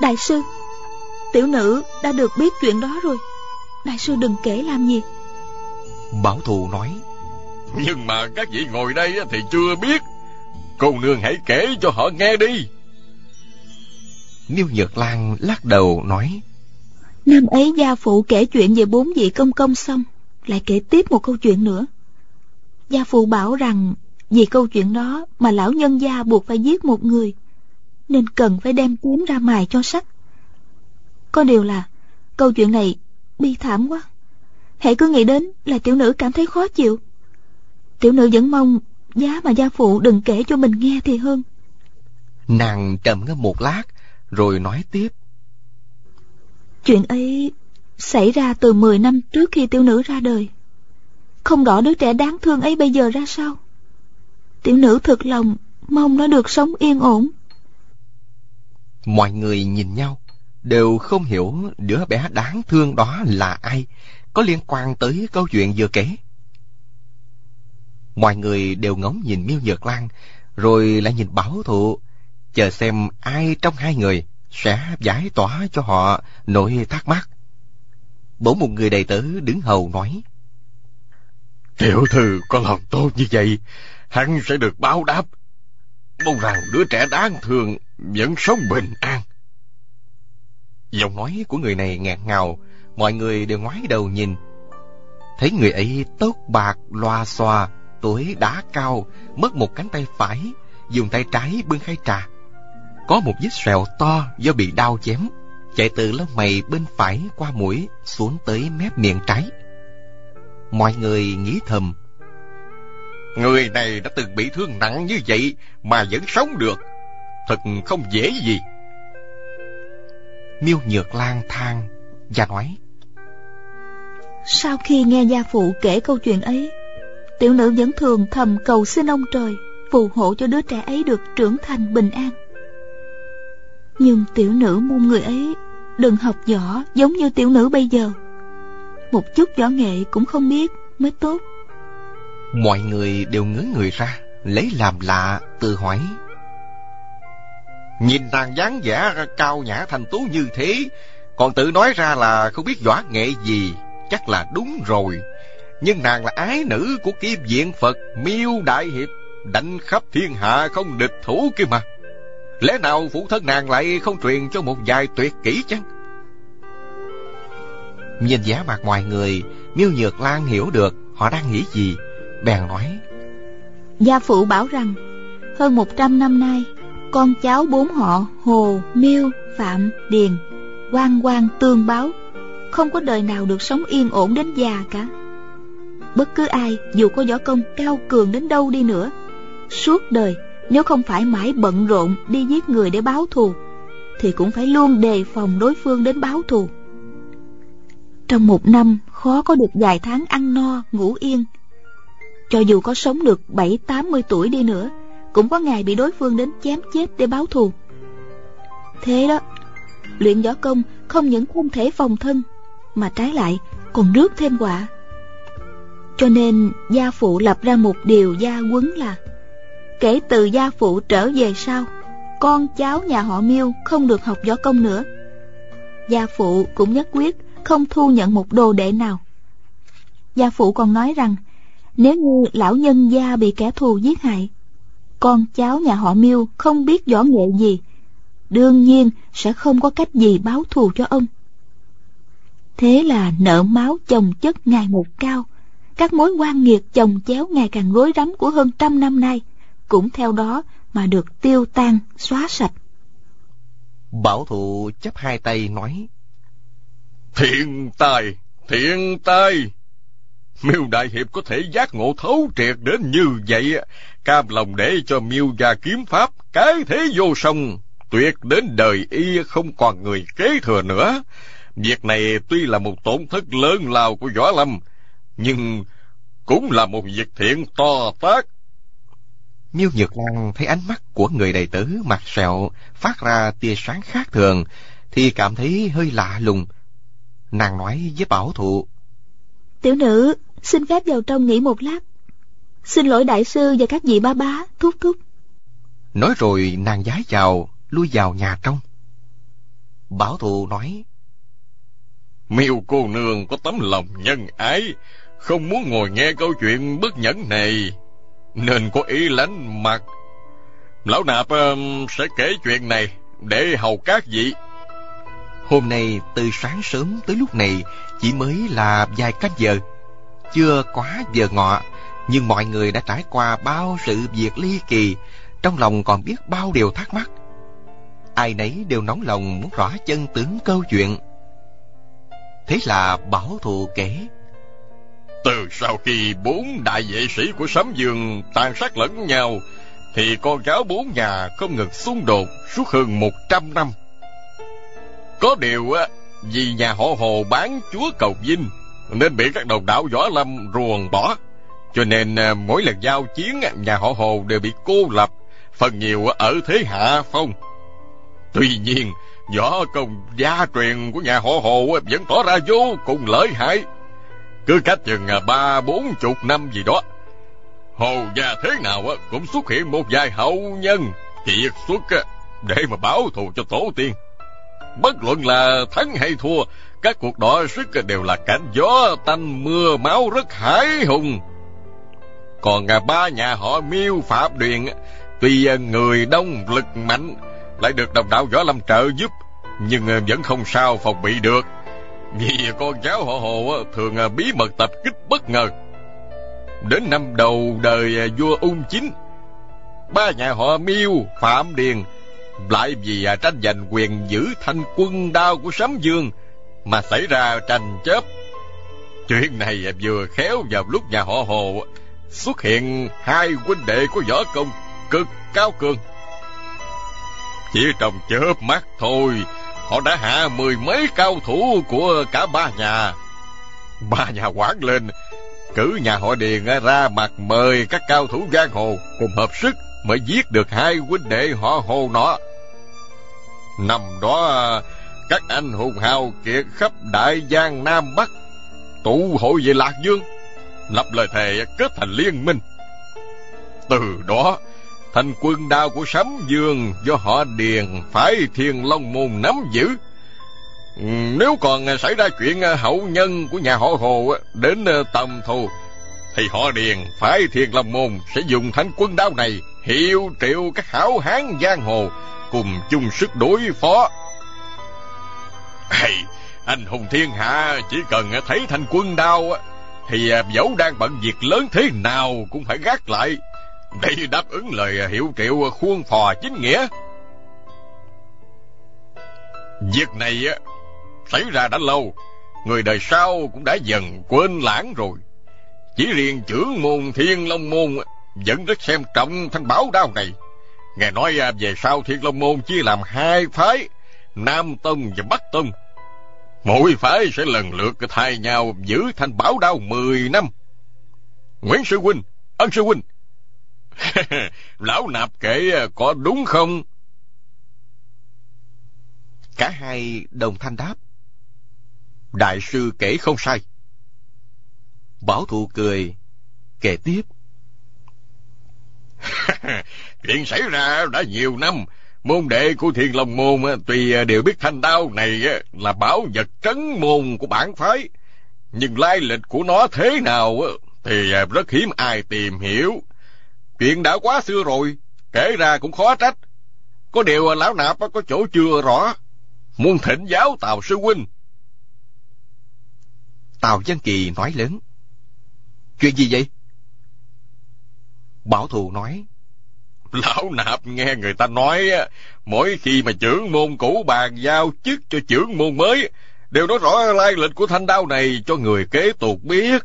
đại sư tiểu nữ đã được biết chuyện đó rồi. Đại sư đừng kể làm gì. Bảo thụ nói nhưng mà các vị ngồi đây thì chưa biết. Cô nương hãy kể cho họ nghe đi. Miêu nhược lan lắc đầu nói năm ấy gia phụ kể chuyện về bốn vị công công xong lại kể tiếp một câu chuyện nữa. Gia phụ bảo rằng vì câu chuyện đó mà lão nhân gia buộc phải giết một người nên cần phải đem kiếm ra mài cho sắc. Có điều là câu chuyện này bi thảm quá. Hãy cứ nghĩ đến là tiểu nữ cảm thấy khó chịu. Tiểu nữ vẫn mong giá mà gia phụ đừng kể cho mình nghe thì hơn. Nàng trầm ngâm một lát rồi nói tiếp. Chuyện ấy xảy ra từ 10 năm trước khi tiểu nữ ra đời. Không rõ đứa trẻ đáng thương ấy bây giờ ra sao. Tiểu nữ thực lòng mong nó được sống yên ổn. Mọi người nhìn nhau, đều không hiểu đứa bé đáng thương đó là ai, có liên quan tới câu chuyện vừa kể. Mọi người đều ngóng nhìn miêu nhược lan, rồi lại nhìn bảo thụ, chờ xem ai trong hai người sẽ giải tỏa cho họ nỗi thắc mắc. Bỗng một người đầy tớ đứng hầu nói. Tiểu thư có lòng tốt như vậy, hắn sẽ được báo đáp. Mong rằng đứa trẻ đáng thương vẫn sống bình an. Giọng nói của người này ngẹt ngào, mọi người đều ngoái đầu nhìn. Thấy người ấy tóc bạc loa xoa, tuổi đã cao, mất một cánh tay phải, dùng tay trái bưng khay trà. Có một vết sẹo to do bị đau chém, chạy từ lông mày bên phải qua mũi xuống tới mép miệng trái. Mọi người nghĩ thầm. Người này đã từng bị thương nặng như vậy mà vẫn sống được. Thật không dễ gì. Miêu Nhược Lan than và nói. Sau khi nghe gia phụ kể câu chuyện ấy, tiểu nữ vẫn thường thầm cầu xin ông trời phù hộ cho đứa trẻ ấy được trưởng thành bình an. Nhưng tiểu nữ mong người ấy đừng học võ giống như tiểu nữ bây giờ. Một chút võ nghệ cũng không biết mới tốt. Mọi người đều ngớ người ra, lấy làm lạ, tự hỏi. Nhìn nàng dáng vẻ cao nhã thành tú như thế, còn tự nói ra là không biết võ nghệ gì, chắc là đúng rồi. Nhưng nàng là ái nữ của kim diện Phật Miêu Đại Hiệp, đánh khắp thiên hạ không địch thủ kia mà. Lẽ nào phụ thân nàng lại không truyền cho một vài tuyệt kỹ chăng? Nhìn giá mặt ngoài người, Miêu Nhược Lan hiểu được họ đang nghĩ gì, bèn nói. Gia phụ bảo rằng, hơn một trăm năm nay, con cháu bốn họ Hồ, Miêu, Phạm, Điền, quan quan tương báo, không có đời nào được sống yên ổn đến già cả. Bất cứ ai, dù có võ công cao cường đến đâu đi nữa, suốt đời nếu không phải mãi bận rộn đi giết người để báo thù, thì cũng phải luôn đề phòng đối phương đến báo thù. Trong một năm khó có được vài tháng ăn no, ngủ yên. Cho dù có sống được bảy tám mươi tuổi đi nữa, cũng có ngày bị đối phương đến chém chết để báo thù. Thế đó, luyện võ công không những không thể phòng thân, mà trái lại còn rước thêm quả. Cho nên gia phụ lập ra một điều gia quấn là Kể từ gia phụ trở về sau, Con cháu nhà họ miêu không được học võ công nữa. Gia phụ cũng nhất quyết không thu nhận một đồ đệ nào. Gia phụ còn nói rằng, Nếu như lão nhân gia bị kẻ thù giết hại, Con cháu nhà họ miêu không biết võ nghệ gì, Đương nhiên sẽ không có cách gì báo thù cho ông. Thế là nợ máu chồng chất ngày một cao, Các mối quan nghiệt chồng chéo ngày càng rối rắm của hơn trăm năm nay cũng theo đó mà được tiêu tan, xóa sạch. Bảo thụ chắp hai tay nói. Thiên tài, thiên tài. Miêu Đại Hiệp có thể giác ngộ thấu triệt đến như vậy, cam lòng để cho miêu gia kiếm pháp, cái thế vô song, tuyệt đến đời y không còn người kế thừa nữa. Việc này tuy là một tổn thất lớn lao của Võ Lâm, nhưng cũng là một việc thiện to tác Miêu Nhược Lan thấy ánh mắt của người đầy tớ mặt sẹo phát ra tia sáng khác thường, thì cảm thấy hơi lạ lùng. Nàng nói với bảo thụ. Tiểu nữ, xin phép vào trong nghỉ một lát. Xin lỗi đại sư và các vị ba bá, thúc thúc. Nói rồi nàng giái chào, lui vào nhà trong. Bảo thụ nói. Miêu cô nương có tấm lòng nhân ái, không muốn ngồi nghe câu chuyện bất nhẫn này nên có ý lánh mặt. Lão nạp um, sẽ kể chuyện này để hầu các vị. Hôm nay từ sáng sớm tới lúc này chỉ mới là vài cách giờ. Chưa quá giờ ngọ, nhưng mọi người đã trải qua bao sự việc ly kỳ, trong lòng còn biết bao điều thắc mắc. Ai nấy đều nóng lòng muốn rõ chân tướng câu chuyện. Thế là Bảo thù kể từ sau khi bốn đại vệ sĩ của Sấm Dương tàn sát lẫn nhau, thì con cháu bốn nhà không ngừng xung đột suốt hơn một trăm năm. Có điều á, vì nhà họ Hồ bán chúa cầu vinh, nên bị các đồng đạo võ lâm ruồng bỏ. Cho nên à, mỗi lần giao chiến, nhà họ Hồ đều bị cô lập, phần nhiều ở thế hạ phong. Tuy nhiên, võ công gia truyền của nhà họ Hồ vẫn tỏ ra vô cùng lợi hại cứ cách chừng à, ba bốn chục năm gì đó Hồ gia thế nào cũng xuất hiện một vài hậu nhân Kiệt xuất để mà báo thù cho tổ tiên. Bất luận là thắng hay thua, các cuộc đọ sức đều là cảnh gió tanh mưa máu rất hải hùng. Còn à, ba nhà họ miêu phạm Điền, tuy à, người đông lực mạnh, lại được đồng đạo võ lâm trợ giúp, nhưng vẫn không sao phòng bị được. Vì con cháu họ hồ thường à, bí mật tập kích bất ngờ. Đến năm đầu đời à, vua ung chính, ba nhà họ miêu phạm điền lại vì à, tranh giành quyền giữ thanh quân đao của sấm dương mà xảy ra tranh chấp. Chuyện này vừa khéo vào lúc nhà họ Hồ xuất hiện hai huynh đệ của võ công cực cao cường. Chỉ trong chớp mắt thôi, họ đã hạ mười mấy cao thủ của cả ba nhà. Ba nhà quán lên, cử nhà họ Điền ra mặt mời các cao thủ giang hồ cùng hợp sức mới giết được hai huynh đệ họ Hồ nọ. Năm đó các anh hùng hào kiệt khắp đại giang Nam Bắc tụ hội về Lạc Dương, lập lời thề kết thành liên minh. Từ đó, thành quân đao của Sấm Dương do họ Điền phải Thiên Long Môn nắm giữ. Ừ, nếu còn xảy ra chuyện hậu nhân của nhà họ Hồ đến tầm thù, thì họ Điền phải Thiên Long Môn sẽ dùng thanh quân đao này hiệu triệu các hảo hán giang hồ cùng chung sức đối phó hay, anh hùng thiên hạ chỉ cần thấy thanh quân đao thì dẫu đang bận việc lớn thế nào cũng phải gác lại để đáp ứng lời hiệu triệu khuôn phò chính nghĩa. Việc này xảy ra đã lâu, người đời sau cũng đã dần quên lãng rồi. Chỉ riêng trưởng môn Thiên Long Môn vẫn rất xem trọng thanh bảo đao này. Nghe nói về sau Thiên Long Môn chia làm hai phái, Nam Tông và Bắc Tông. Mỗi phái sẽ lần lượt thay nhau giữ thanh bảo đao mười năm. Nguyễn Sư Huynh, Ân Sư Huynh. Lão nạp kể có đúng không? Cả hai đồng thanh đáp. Đại sư kể không sai. Bảo thụ cười, kể tiếp. Chuyện xảy ra đã nhiều năm, Môn đệ của Thiên Long Môn tuy đều biết thanh đao này là bảo vật trấn môn của bản phái, nhưng lai lịch của nó thế nào thì rất hiếm ai tìm hiểu. Chuyện đã quá xưa rồi, kể ra cũng khó trách. Có điều lão nạp có chỗ chưa rõ, muốn thỉnh giáo Tào Sư Huynh. Tào Văn Kỳ nói lớn. Chuyện gì vậy? Bảo thù nói. Lão nạp nghe người ta nói, mỗi khi mà trưởng môn cũ bàn giao chức cho trưởng môn mới, đều nói rõ lai lịch của thanh đao này cho người kế tục biết.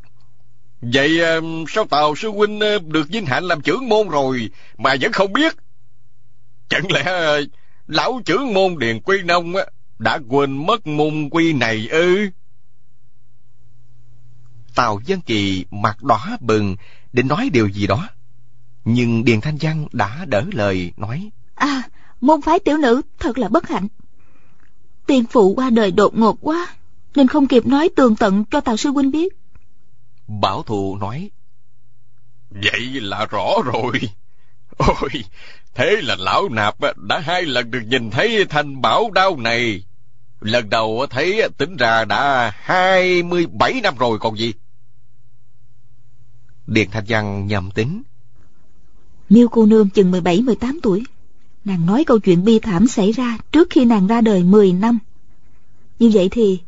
Vậy ờ, sao Tào Sư Huynh ờ, được vinh hạnh làm trưởng môn rồi mà vẫn không biết? Chẳng lẽ ờ, lão trưởng môn Điền Quy Nông đã quên mất môn quy này ư? Tào Dân Kỳ mặt đỏ bừng định nói điều gì đó. Nhưng Điền Thanh Văn đã đỡ lời nói. À, môn phái tiểu nữ thật là bất hạnh. tiền phụ qua đời đột ngột quá, nên không kịp nói tường tận cho Tào Sư Huynh biết. Bảo thù nói. Vậy là rõ rồi. Ôi, thế là lão nạp đã hai lần được nhìn thấy thanh bảo đao này. Lần đầu thấy tính ra đã hai mươi bảy năm rồi còn gì. Điền Thanh Văn nhầm tính Miêu cô nương chừng 17-18 tuổi. Nàng nói câu chuyện bi thảm xảy ra trước khi nàng ra đời 10 năm. Như vậy thì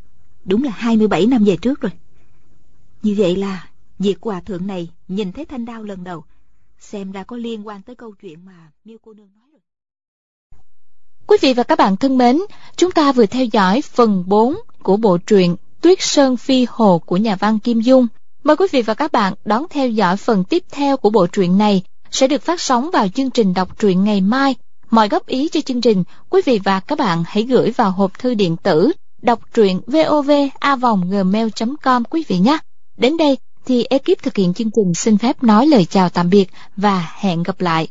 đúng là 27 năm về trước rồi. Như vậy là việc hòa thượng này nhìn thấy thanh đao lần đầu xem ra có liên quan tới câu chuyện mà Miêu cô nương nói rồi. Quý vị và các bạn thân mến, chúng ta vừa theo dõi phần 4 của bộ truyện Tuyết Sơn Phi Hồ của nhà văn Kim Dung. Mời quý vị và các bạn đón theo dõi phần tiếp theo của bộ truyện này sẽ được phát sóng vào chương trình đọc truyện ngày mai. Mọi góp ý cho chương trình, quý vị và các bạn hãy gửi vào hộp thư điện tử đọc truyện vovavonggmail.com quý vị nhé. Đến đây thì ekip thực hiện chương trình xin phép nói lời chào tạm biệt và hẹn gặp lại.